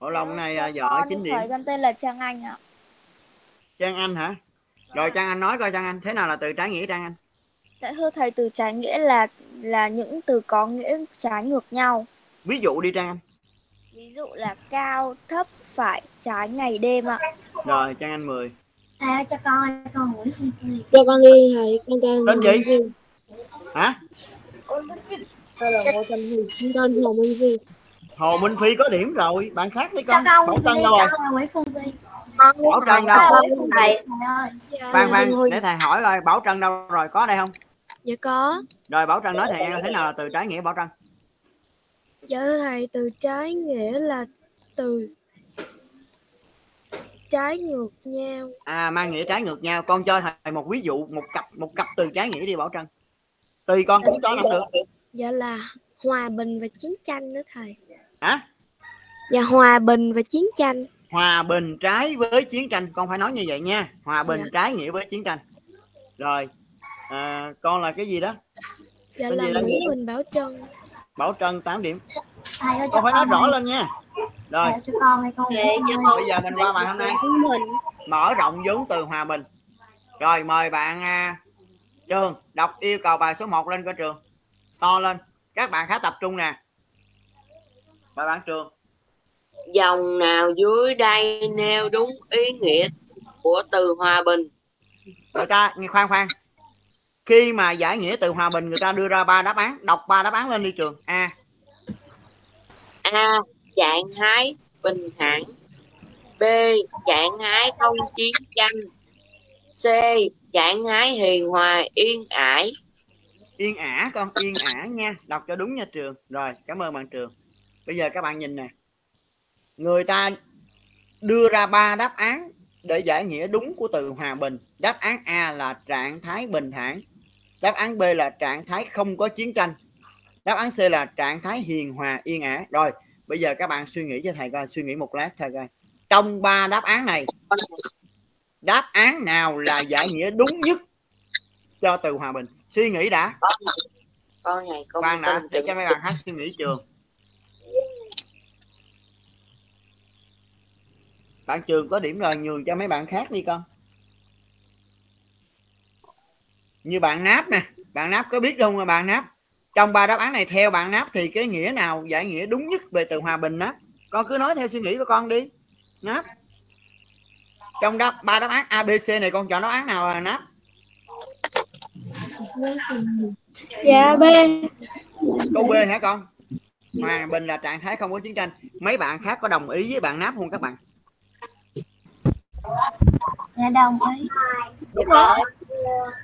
Bảo Long này à, giỏi con 9 điểm con tên là Trang Anh ạ. Trang Anh hả rồi Trang Anh nói coi Trang Anh thế nào là từ trái nghĩa Trang Anh Dạ thưa thầy từ trái nghĩa là là những từ có nghĩa trái ngược nhau. ví dụ đi Trang Anh Ví dụ là cao, thấp, phải, trái, ngày, đêm ạ. rồi Trang Anh 10 Thầy cho con con Phi. Cho con đi thầy, con tên Tên gì? hả Tôi là Ngô Thanh Huy, con tên Hồ Minh Phi. Hồ Minh Phi có điểm rồi bạn khác đi con Bảo Trân đâu rồi. Bảo Trân đâu Thầy ơi. khoan khoan để thầy hỏi coi Bảo Trân đâu rồi có đây không Dạ có. rồi Bảo Trân nói thầy nghe thế nào là từ trái nghĩa Bảo Trân Dạ thầy, từ trái nghĩa là từ trái ngược nhau. à mang nghĩa trái ngược nhau con cho thầy một ví dụ một cặp một cặp từ trái nghĩa đi Bảo Trân tùy con cũng cho làm được Dạ là hòa bình và chiến tranh đó thầy. Hả? Dạ hòa bình và chiến tranh. hòa bình trái với chiến tranh. Con phải nói như vậy nha. Hòa bình Dạ. trái nghĩa với chiến tranh. Rồi à, con là cái gì đó? Dạ Cái là? Nguyễn Huỳnh Bảo Trân. Bảo Trân 8 điểm. Thầy ơi con phải nói con rõ đi. lên nha. Rồi. Cho con hay con cho Thanh con. bây giờ mình qua bài hôm nay. Mình mở rộng vốn từ hòa bình. Rồi mời bạn à, trường đọc yêu cầu bài số 1 lên coi trường. To lên. Các bạn khá tập trung nè bài bạn trường dòng nào dưới đây nêu đúng ý nghĩa của từ hòa bình? Người ta nghe khoan khoan. Khi mà giải nghĩa từ hòa bình người ta đưa ra ba đáp án đọc ba đáp án lên đi trường. A. A trạng thái bình thản. B trạng thái không chiến tranh. C trạng thái hiền hòa yên ải. Yên ả con yên ả nha. Đọc cho đúng nha trường. Rồi cảm ơn bạn trường bây giờ các bạn nhìn nè. Người ta đưa ra ba đáp án để giải nghĩa đúng của từ hòa bình. Đáp án a là trạng thái bình thản. Đáp án b là trạng thái không có chiến tranh. Đáp án c là trạng thái hiền hòa yên ả. Rồi bây giờ các bạn suy nghĩ cho thầy coi suy nghĩ một lát thầy coi. Trong ba đáp án này đáp án nào là giải nghĩa đúng nhất cho từ hòa bình? Suy nghĩ đã. Con này con đã để cho mấy bạn hát suy nghĩ trường bạn trường có điểm rồi nhường cho mấy bạn khác đi con. Như bạn náp nè bạn náp có biết không bạn náp. Trong ba đáp án này theo bạn náp thì cái nghĩa nào giải nghĩa đúng nhất về từ hòa bình náp con cứ nói theo suy nghĩ của con đi náp. Trong đáp ba đáp án abc này con chọn đáp án nào là náp? Dạ B. câu b hả con. Hòa bình là trạng thái không có chiến tranh. Mấy bạn khác có đồng ý với bạn náp không các bạn Dạ đồng ý. đúng rồi.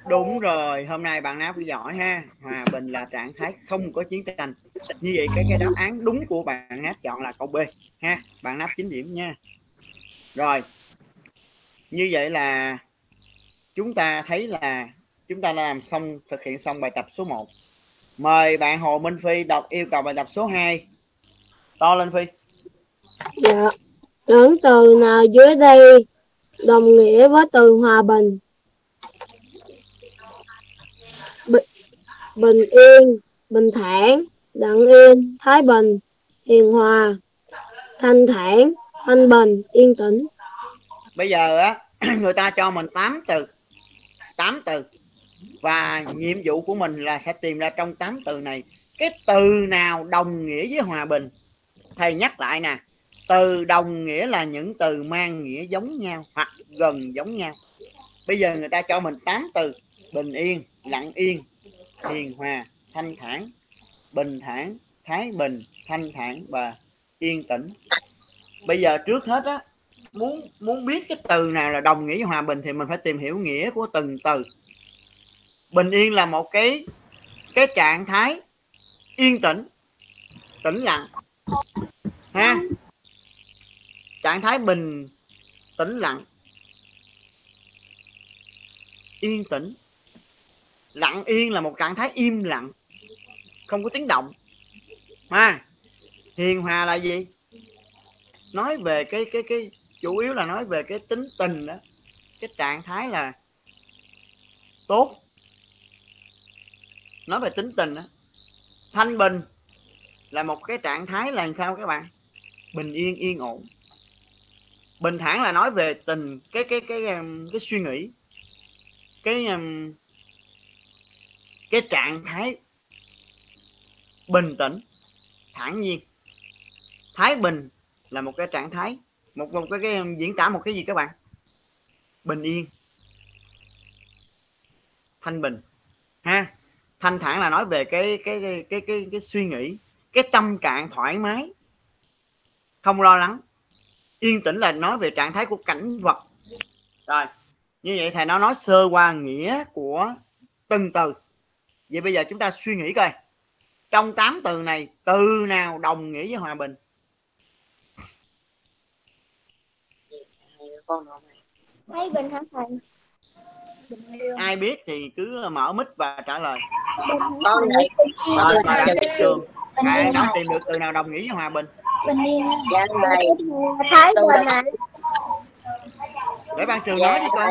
Đúng rồi hôm nay bạn náp giỏi ha. Hòa bình là trạng thái không có chiến tranh. Như vậy cái cái đáp án đúng của bạn náp chọn là câu b ha. Bạn náp 9 điểm nha. Rồi. Như vậy là chúng ta thấy là chúng ta đã làm xong thực hiện xong bài tập số 1 mời bạn Hồ Minh Phi đọc yêu cầu bài tập số 2 to lên Phi. Dạ. Những từ nào dưới đây đồng nghĩa với từ hòa bình? Bi- bình yên, bình thản, lặng yên, thái bình, hiền hòa, thanh thản, thanh bình, yên tĩnh. bây giờ á người ta cho mình 8 từ 8 từ và nhiệm vụ của mình là sẽ tìm ra trong 8 từ này cái từ nào đồng nghĩa với hòa bình thầy nhắc lại nè từ đồng nghĩa là những từ mang nghĩa giống nhau hoặc gần giống nhau. Bây giờ người ta cho mình 8 từ, bình yên, lặng yên, hiền hòa, thanh thản, bình thản, thái bình, thanh thản và yên tĩnh. Bây giờ trước hết á, muốn muốn biết cái từ nào là đồng nghĩa với hòa bình thì mình phải tìm hiểu nghĩa của từng từ. Bình yên là một cái cái trạng thái yên tĩnh tĩnh lặng. Ha? Trạng thái bình tĩnh lặng. Yên tĩnh. Lặng yên là một trạng thái im lặng, không có tiếng động. Ha, hiền hòa là gì? Nói về cái cái cái, chủ yếu là nói về cái tính tình đó. Cái trạng thái là tốt. Nói về tính tình đó, thanh bình là một cái trạng thái là sao các bạn? Bình yên yên ổn bình thản là nói về tình cái cái cái cái, cái suy nghĩ cái um, cái trạng thái bình tĩnh thản nhiên. Thái bình là một cái trạng thái một một cái, cái um, diễn tả một cái gì các bạn? Bình yên. Thanh bình. Ha? Thanh thản là nói về cái cái cái cái cái, cái suy nghĩ cái tâm trạng thoải mái không lo lắng yên tĩnh là nói về trạng thái của cảnh vật rồi như vậy thầy nó nói sơ qua nghĩa của từng từ vậy bây giờ chúng ta suy nghĩ coi trong 8 từ này từ nào đồng nghĩa với hòa bình con nói này. Thái bình hả thầy? Ai biết thì cứ mở mic và trả lời. Con bạn trường ai đó tìm được từ nào đồng nghĩa với hòa bình? Bình yên. dạ này. Thái hả? để ban trường nói đi con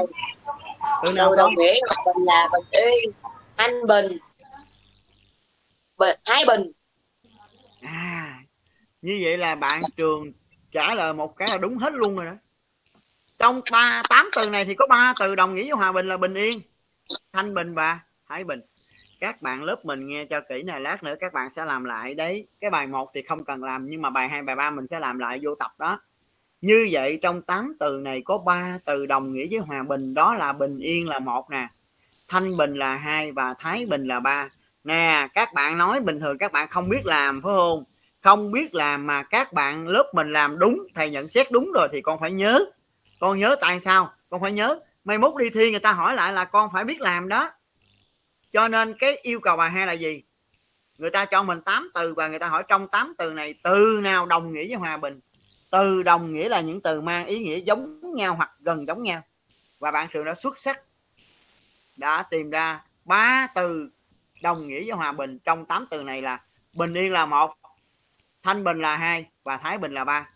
từ nào đồng nghĩa hòa bình là bình yên thanh bình. Bình thái bình. À như vậy là bạn trường trả lời một cái là đúng hết luôn rồi đó trong ba, tám từ này thì có ba từ đồng nghĩa với hòa bình là bình yên, thanh bình và thái bình. Các bạn lớp mình nghe cho kỹ này lát nữa các bạn sẽ làm lại đấy. Cái bài 1 thì không cần làm, nhưng mà bài 2 bài 3 mình sẽ làm lại vô tập đó. Như vậy trong 8 từ này có ba từ đồng nghĩa với hòa bình, đó là bình yên là một nè, thanh bình là hai và thái bình là ba. Nè, các bạn nói bình thường các bạn không biết làm, phải không? Không biết làm mà các bạn lớp mình làm đúng, thầy nhận xét đúng rồi thì con phải nhớ con nhớ tại sao? Con phải nhớ. Mai mốt đi thi người ta hỏi lại là con phải biết làm đó. Cho nên cái yêu cầu bài hai là gì? Người ta cho mình 8 từ và người ta hỏi trong 8 từ này, từ nào đồng nghĩa với hòa bình? Từ đồng nghĩa là những từ mang ý nghĩa giống nhau hoặc gần giống nhau. Và bạn sự đã xuất sắc, đã tìm ra ba từ đồng nghĩa với hòa bình. Trong 8 từ này là bình yên là một, thanh bình là hai và thái bình là ba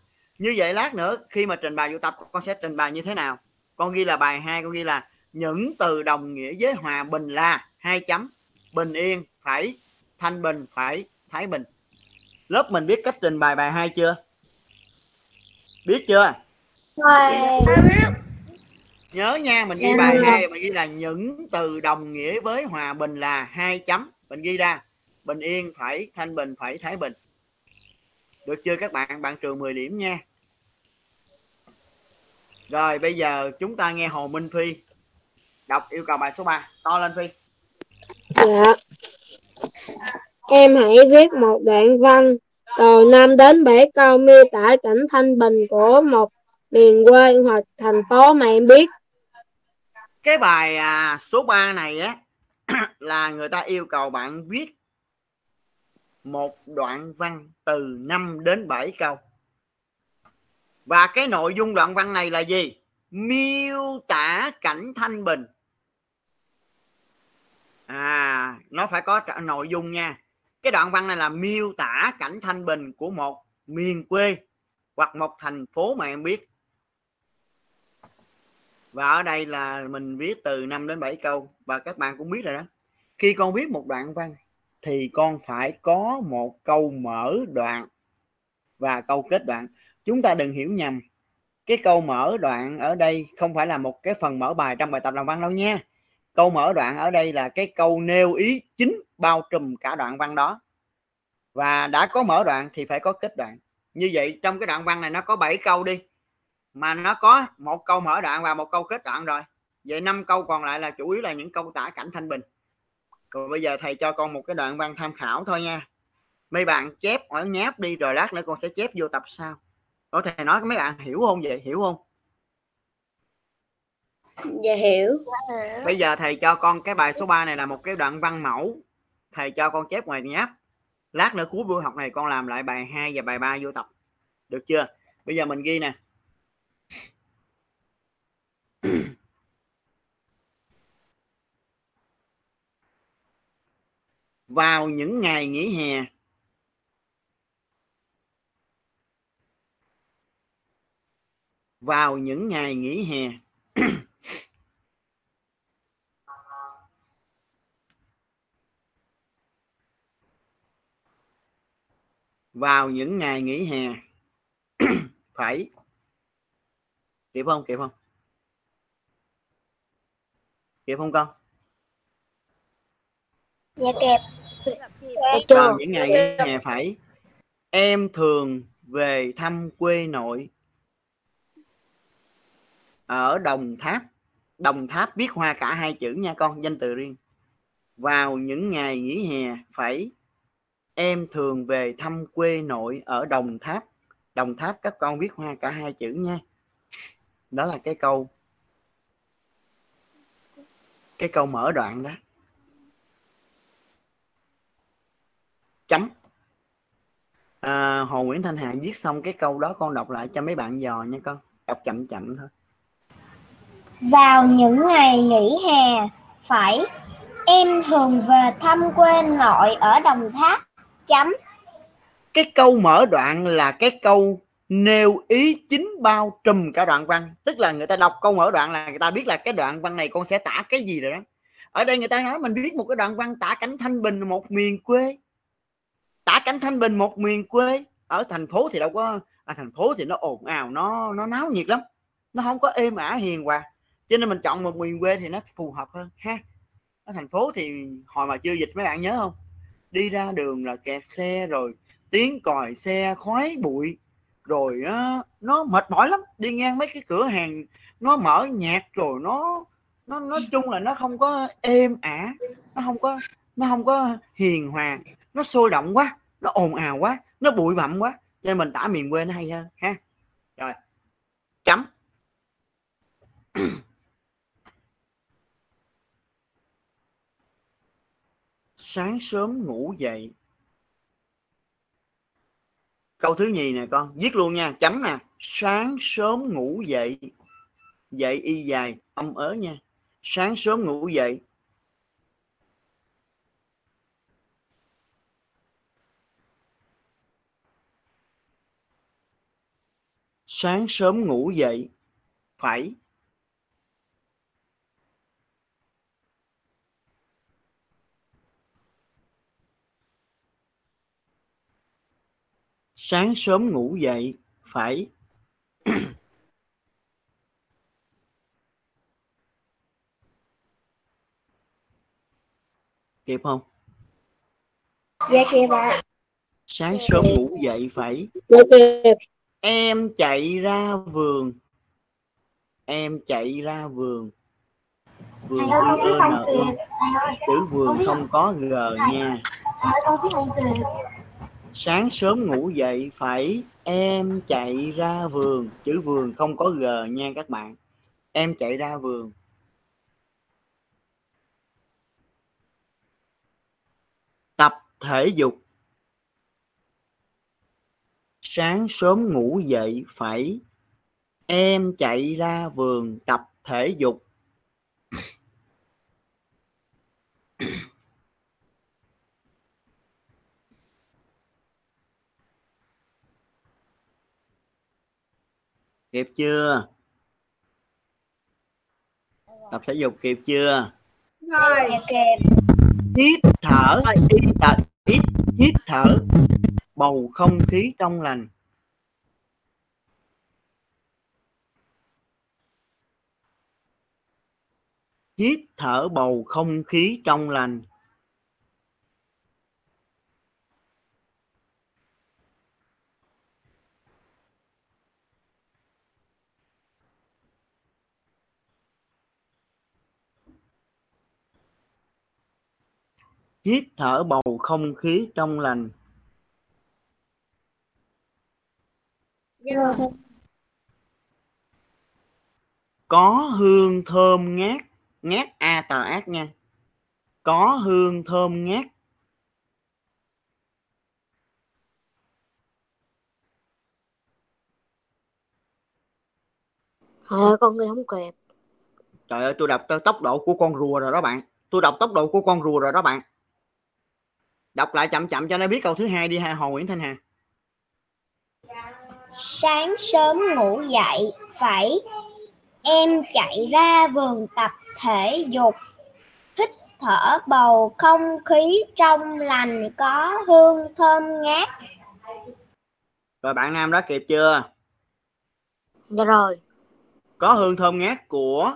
như vậy lát nữa khi mà trình bày vô tập con sẽ trình bày như thế nào? Con ghi là bài 2 con ghi là những từ đồng nghĩa với hòa bình là hai chấm. Bình yên phải thanh bình phải thái bình. Lớp mình biết cách trình bày bài hai chưa? Biết chưa? Nhớ nha mình ghi bài hai mình ghi là những từ đồng nghĩa với hòa bình là hai chấm. Mình ghi ra bình yên phải thanh bình phải thái bình. Được chưa các bạn? Bạn trường 10 điểm nha rồi bây giờ chúng ta nghe Hồ Minh Phi đọc yêu cầu bài số 3 to lên Phi Dạ. Em hãy viết một đoạn văn từ 5 đến 7 câu miêu tả cảnh thanh bình của một miền quê hoặc thành phố mà em biết. cái bài à, số 3 này á là người ta yêu cầu bạn viết một đoạn văn từ 5 đến 7 câu và cái nội dung đoạn văn này là gì? Miêu tả cảnh thanh bình. À nó phải có nội dung nha. Cái đoạn văn này là miêu tả cảnh thanh bình của một miền quê hoặc một thành phố mà em biết. Và ở đây là mình viết từ 5 đến 7 câu và các bạn cũng biết rồi đó. Khi con viết một đoạn văn thì con phải có một câu mở đoạn và câu kết đoạn chúng ta đừng hiểu nhầm. Cái câu mở đoạn ở đây không phải là một cái phần mở bài trong bài tập làm văn đâu nha. Câu mở đoạn ở đây là cái câu nêu ý chính bao trùm cả đoạn văn đó. Và đã có mở đoạn thì phải có kết đoạn. Như vậy, trong cái đoạn văn này nó có 7 câu đi. Mà nó có một câu mở đoạn và một câu kết đoạn rồi. Vậy năm câu còn lại là chủ yếu là những câu tả cảnh thanh bình. Rồi bây giờ thầy cho con một cái đoạn văn tham khảo thôi nha. Mấy bạn chép ở nháp đi rồi lát nữa con sẽ chép vô tập sau có thầy nói mấy bạn hiểu không vậy? Hiểu không? Dạ hiểu. bây giờ thầy cho con cái bài số 3 này là một cái đoạn văn mẫu. Thầy cho con chép ngoài nháp. Lát nữa cuối buổi học này con làm lại bài 2 và bài 3 vô tập. Được chưa? Bây giờ mình ghi nè. Vào những ngày nghỉ hè vào những ngày nghỉ hè. Vào những ngày nghỉ hè. Phải. Kịp không? Kịp không? Kịp không con? Dạ kẹp. vào những ngày nghỉ hè phải. Em thường về thăm quê nội ở Đồng Tháp Đồng Tháp viết hoa cả hai chữ nha con danh từ riêng. Vào những ngày nghỉ hè phải em thường về thăm quê nội ở Đồng Tháp. Đồng Tháp các con viết hoa cả hai chữ nha. Đó là cái câu cái câu mở đoạn đó. Chấm. À, Hồ Nguyễn Thanh Hà viết xong cái câu đó con đọc lại cho mấy bạn dò nha con. Đọc chậm chậm thôi. Vào những ngày nghỉ hè, phải em thường về thăm quê nội ở Đồng Tháp. Chấm. cái câu mở đoạn là cái câu nêu ý chính bao trùm cả đoạn văn. Tức là người ta đọc câu mở đoạn là người ta biết là cái đoạn văn này con sẽ tả cái gì rồi đó. Ở đây người ta nói mình viết một cái đoạn văn tả cảnh thanh bình một miền quê. Tả cảnh thanh bình một miền quê. Ở thành phố thì đâu có à, thành phố thì nó ồn ào nó nó náo nhiệt lắm. Nó không có êm ả hiền hòa cho nên mình chọn một miền quê thì nó phù hợp hơn ha. Ở thành phố thì hồi mà chưa dịch mấy bạn nhớ không? Đi ra đường là kẹt xe rồi tiếng còi xe khói bụi rồi á, nó mệt mỏi lắm. Đi ngang mấy cái cửa hàng nó mở nhạc rồi nó nó nói chung là nó không có êm ả nó không có nó không có hiền hòa nó sôi động quá nó ồn ào quá nó bụi bặm quá. Cho nên mình tả miền quê nó hay hơn ha. Rồi chấm. sáng sớm ngủ dậy. Câu thứ nhì nè con, viết luôn nha, chấm nè, sáng sớm ngủ dậy. Dậy y dài, âm ớ nha. Sáng sớm ngủ dậy. Sáng sớm ngủ dậy, phải sáng sớm ngủ dậy phải. Kịp không? Dạ kìa bà sáng sớm ngủ dậy phải. Dạ kịp. Em chạy ra vườn. Em chạy ra vườn. Vườn ơi n kịp chữ vườn không có g nha. Thầy ơi con không kịp sáng sớm ngủ dậy, phải em chạy ra vườn. Chữ vườn không có g nha các bạn. Em chạy ra vườn. Tập thể dục. Sáng sớm ngủ dậy, phải em chạy ra vườn tập thể dục. Kịp chưa? Tập thể dục kịp chưa? Rồi. kịp hít thở. Hít thở hít hít thở. Bầu không khí trong lành. Hít thở bầu không khí trong lành hít thở bầu không khí trong lành. Có hương thơm ngát ngát a tờ ác nha. Có hương thơm ngát. Thầy ơi con nghe không kịp. trời ơi tôi đọc tốc độ của con rùa rồi đó bạn. Tôi đọc tốc độ của con rùa rồi đó bạn đọc lại chậm chậm cho nó biết câu thứ hai đi ha hồ nguyễn thanh hà. Sáng sớm ngủ dậy phải em chạy ra vườn tập thể dục. Hít thở bầu không khí trong lành có hương thơm ngát. Rồi bạn nam đó kịp chưa? Dạ rồi. có hương thơm ngát của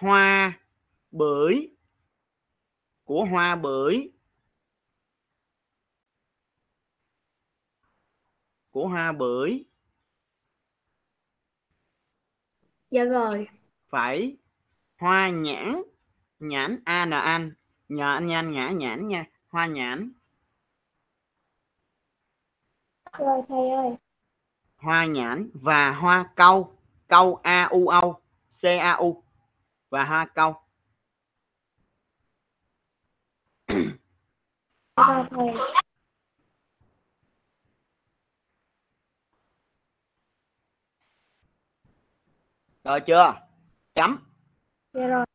hoa bưởi của hoa bưởi của hoa bưởi Dạ rồi. phải hoa nhãn nhãn a n an nhờ anh nhanh nhã nhãn nha. Hoa nhãn. Rồi thầy ơi. Hoa nhãn và hoa cau cau a u âu c a u và hoa cau rồi thầy rồi chưa? Chấm. Dạ rồi.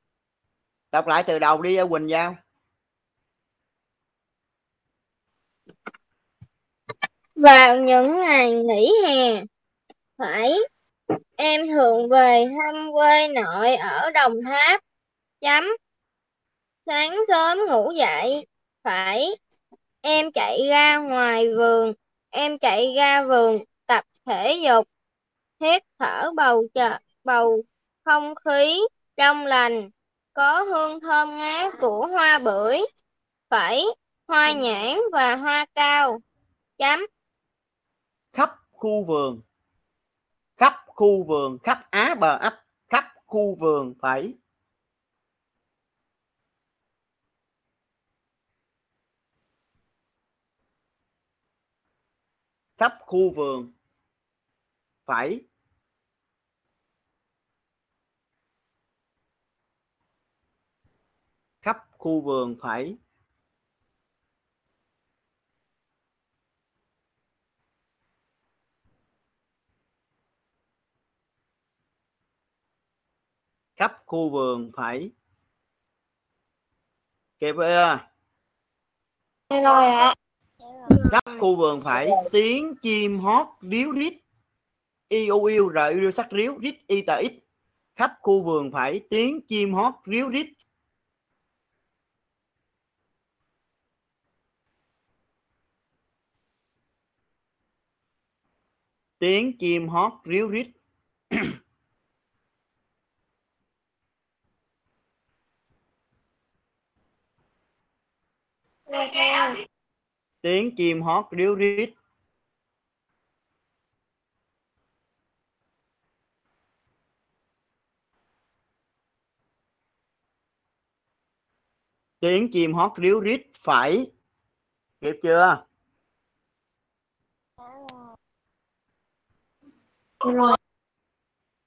Đọc lại từ đầu đi quỳnh giao. Vào những ngày nghỉ hè, phải em thường về thăm quê nội ở Đồng Tháp. Chấm. Sáng sớm ngủ dậy, phải em chạy ra ngoài vườn, em chạy ra vườn tập thể dục, hít thở bầu trời, bầu không khí trong lành, có hương thơm ngát của hoa bưởi, phải hoa nhãn và hoa cao. Chấm. khắp khu vườn khắp khu vườn khắp á bờ ấp khắp khu vườn phải khắp khu vườn phải khắp khu vườn phải. Khắp khu vườn phải. Kịp chưa dạ rồi ạ. Khắp khu vườn phải. Tiếng chim hót ríu rít. I u yêu r yêu sắc ríu rít. Y tờ ít khắp khu vườn phải. Tiếng chim hót ríu rít tiếng chim hót ríu rít. Tiếng chim hót ríu rít. Tiếng chim hót ríu rít phải. Kịp chưa?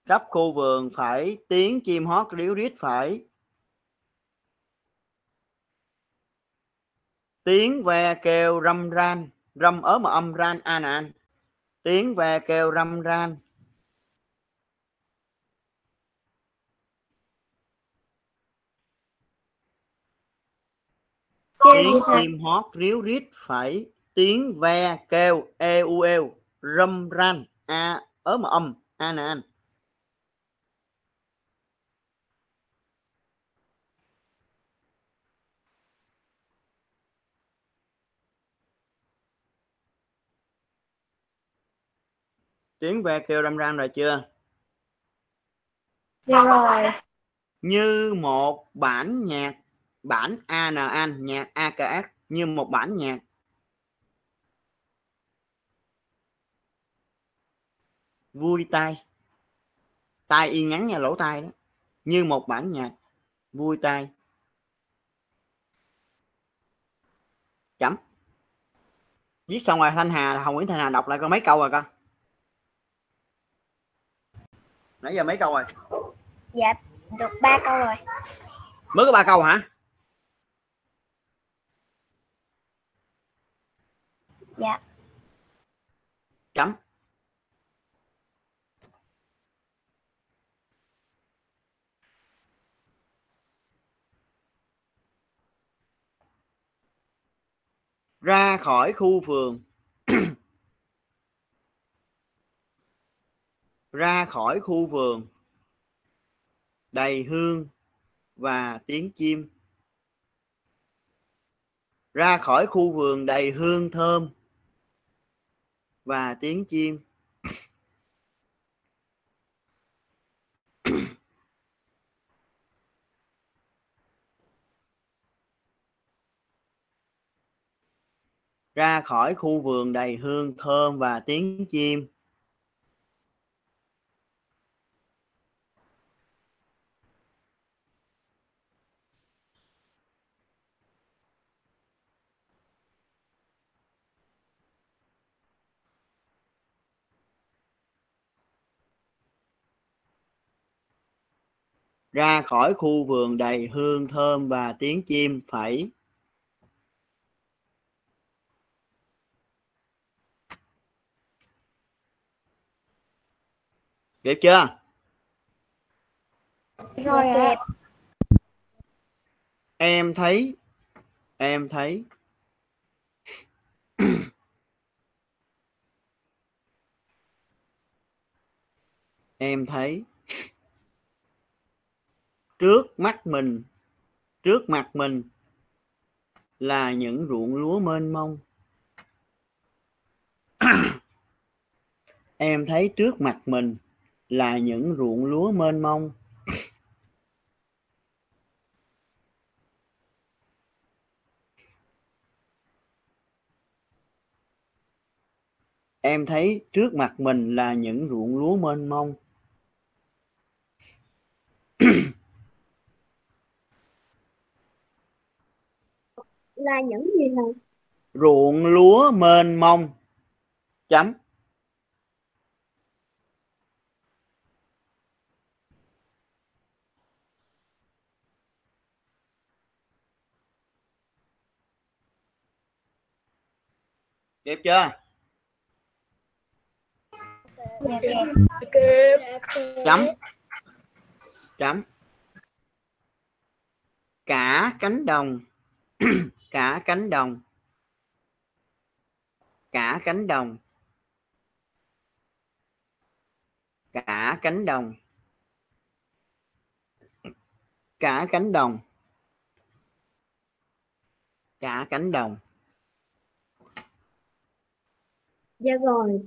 Khắp khu vườn phải tiếng chim hót ríu rít phải. Tiếng ve kêu râm ran, râm ớ mà âm ran an an tiếng ve kêu râm ran. Tiếng chim hót ríu rít phải, tiếng ve kêu e u e râm ran a ớ mà âm. An an. Tiếng ve kêu râm ran rồi chưa? Dạ rồi. như một bản nhạc bản an an nhạc AKS như một bản nhạc vui tai. Tai y ngắn nha lỗ tai đó. Như một bản nhạc vui tai. Chấm. Viết xong rồi thanh hà hồng nguyễn thanh hà đọc lại có mấy câu rồi con nãy giờ mấy câu rồi? Dạ, được ba câu rồi. mới có ba câu hả? Dạ. chấm ra khỏi khu vườn. Ra khỏi khu vườn. Đầy hương và tiếng chim. Ra khỏi khu vườn đầy hương thơm và tiếng chim. Ra khỏi khu vườn đầy hương thơm và tiếng chim. Ra khỏi khu vườn đầy hương thơm và tiếng chim phẩy kịp chưa? Rồi kịp. em thấy em thấy. Em thấy. Trước mắt mình trước mặt mình là những ruộng lúa mênh mông. Em thấy trước mặt mình là những ruộng lúa mênh mông. Em thấy trước mặt mình là những ruộng lúa mênh mông. Là những gì này? ruộng lúa mênh mông. Chấm kịp chưa? Kịp chấm. Chấm. Cả cánh đồng. Cả cánh đồng. Cả cánh đồng. Cả cánh đồng. Cả cánh đồng. Cả cánh đồng. Dạ rồi.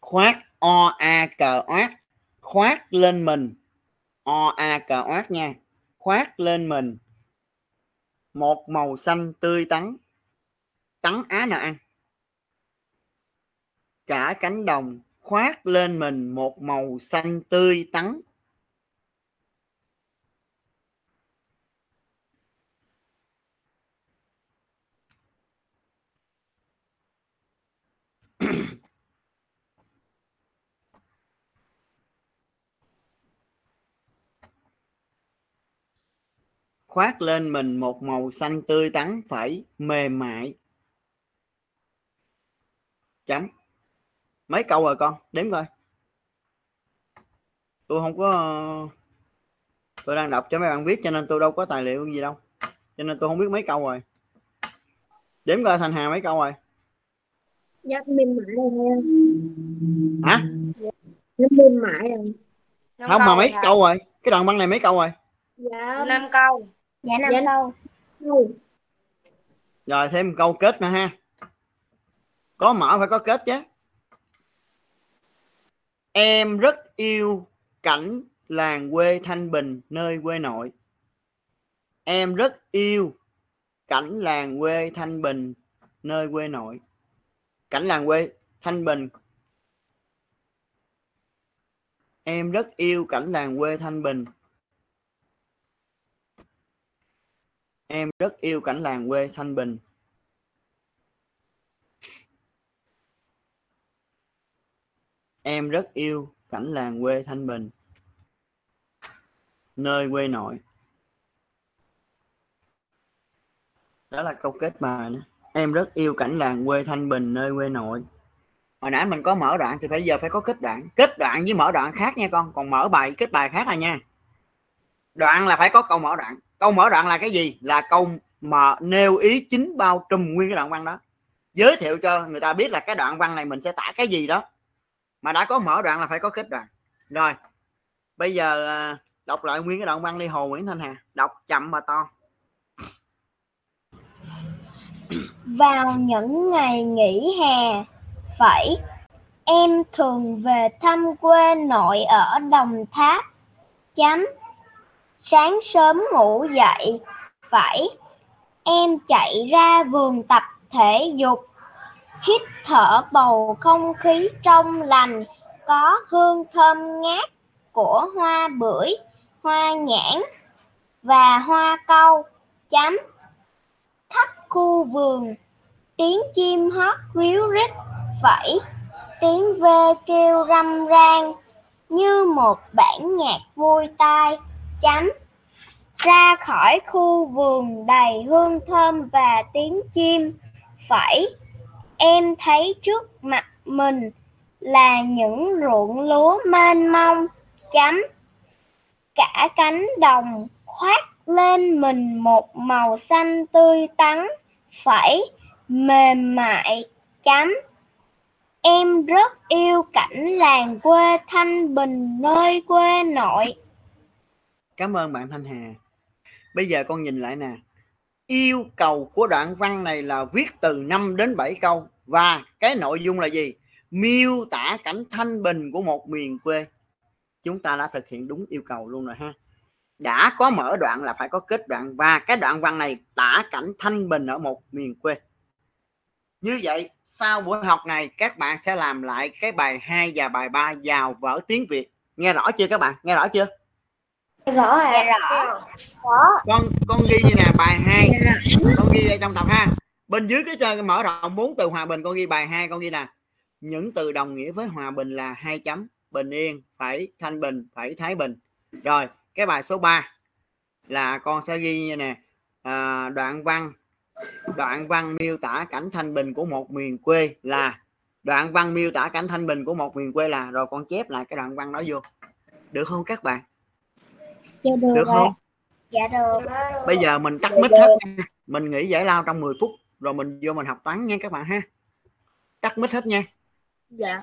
khoác o a cờ oát khoác lên mình. O a cờ oát nha. Khoác lên mình. Một màu xanh tươi tắn. Tắn á nào ăn cả cánh đồng. Khoác lên mình một màu xanh tươi tắn. Khoác lên mình một màu xanh tươi tắn phải mềm mại. Chấm. Mấy câu rồi con? Đếm coi. Tôi không có tôi đang đọc cho mấy bạn viết cho nên tôi đâu có tài liệu gì đâu. Cho nên tôi không biết mấy câu rồi. Đếm coi thành hà mấy câu rồi? Dạ mềm mại rồi hả? Nó mềm mại rồi. không mà mấy câu rồi. Cái đoạn băng này mấy câu rồi? Dạ. năm câu Dạ năm Dạ. câu. Câu. rồi thêm một câu kết nữa ha có mở phải có kết chứ em rất yêu cảnh làng quê thanh bình nơi quê nội em rất yêu cảnh làng quê thanh bình nơi quê nội cảnh làng quê thanh bình em rất yêu cảnh làng quê thanh bình em rất yêu cảnh làng quê thanh bình. Em rất yêu cảnh làng quê thanh bình. Nơi quê nội. Đó là câu kết bài nữa em rất yêu cảnh làng quê thanh bình, nơi quê nội. Hồi nãy mình có mở đoạn thì bây giờ phải có kết đoạn. Kết đoạn với mở đoạn khác nha con. Còn mở bài, kết bài khác là nha. Đoạn là phải có câu mở đoạn câu mở đoạn là cái gì? Là câu mà nêu ý chính bao trùm nguyên cái đoạn văn đó. Giới thiệu cho người ta biết là cái đoạn văn này mình sẽ tả cái gì đó. Mà đã có mở đoạn là phải có kết đoạn. Rồi bây giờ à, đọc lại nguyên cái đoạn văn đi hồ nguyễn thanh hà. Đọc chậm mà to. Vào những ngày nghỉ hè, phải em thường về thăm quê nội ở Đồng Tháp. Chấm. Sáng sớm ngủ dậy, phải em chạy ra vườn tập thể dục, hít thở bầu không khí trong lành, có hương thơm ngát của hoa bưởi, hoa nhãn và hoa câu. Chấm. Khắp khu vườn tiếng chim hót ríu rít vẫy tiếng ve kêu râm ran như một bản nhạc vui tai chấm. Ra khỏi khu vườn đầy hương thơm và tiếng chim. Phẩy em thấy trước mặt mình là những ruộng lúa mênh mông. Chấm. Cả cánh đồng khoác lên mình một màu xanh tươi tắn. Phẩy mềm mại. Chấm. Em rất yêu cảnh làng quê thanh bình, nơi quê nội cảm ơn bạn thanh hà. Bây giờ con nhìn lại nè. Yêu cầu của đoạn văn này là viết từ 5 đến 7 câu. Và cái nội dung là gì? Miêu tả cảnh thanh bình của một miền quê. Chúng ta đã thực hiện đúng yêu cầu luôn rồi ha. Đã có mở đoạn là phải có kết đoạn. Và cái đoạn văn này tả cảnh thanh bình ở một miền quê. Như vậy, sau buổi học này, các bạn sẽ làm lại cái bài 2 và bài 3 vào vở tiếng Việt. Nghe rõ chưa các bạn? Nghe rõ chưa? Rõ rồi rõ. Con con ghi như nè bài 2 con ghi ở trong tập ha. Bên dưới cái chơi mở rộng bốn từ hòa bình con ghi bài 2 con ghi nè. Những từ đồng nghĩa với hòa bình là hai chấm. Bình yên phải thanh bình phải thái bình. Rồi cái bài số 3 là con sẽ ghi như nè. À, đoạn văn đoạn văn miêu tả cảnh thanh bình của một miền quê là đoạn văn miêu tả cảnh thanh bình của một miền quê là. Rồi con chép lại cái đoạn văn đó vô. Được không các bạn dạ được, được không? Dạ được. Bây giờ mình tắt mic hết. nha. mình nghỉ giải lao trong 10 phút rồi mình vô mình học toán nha các bạn ha. Tắt mic hết nha. Dạ.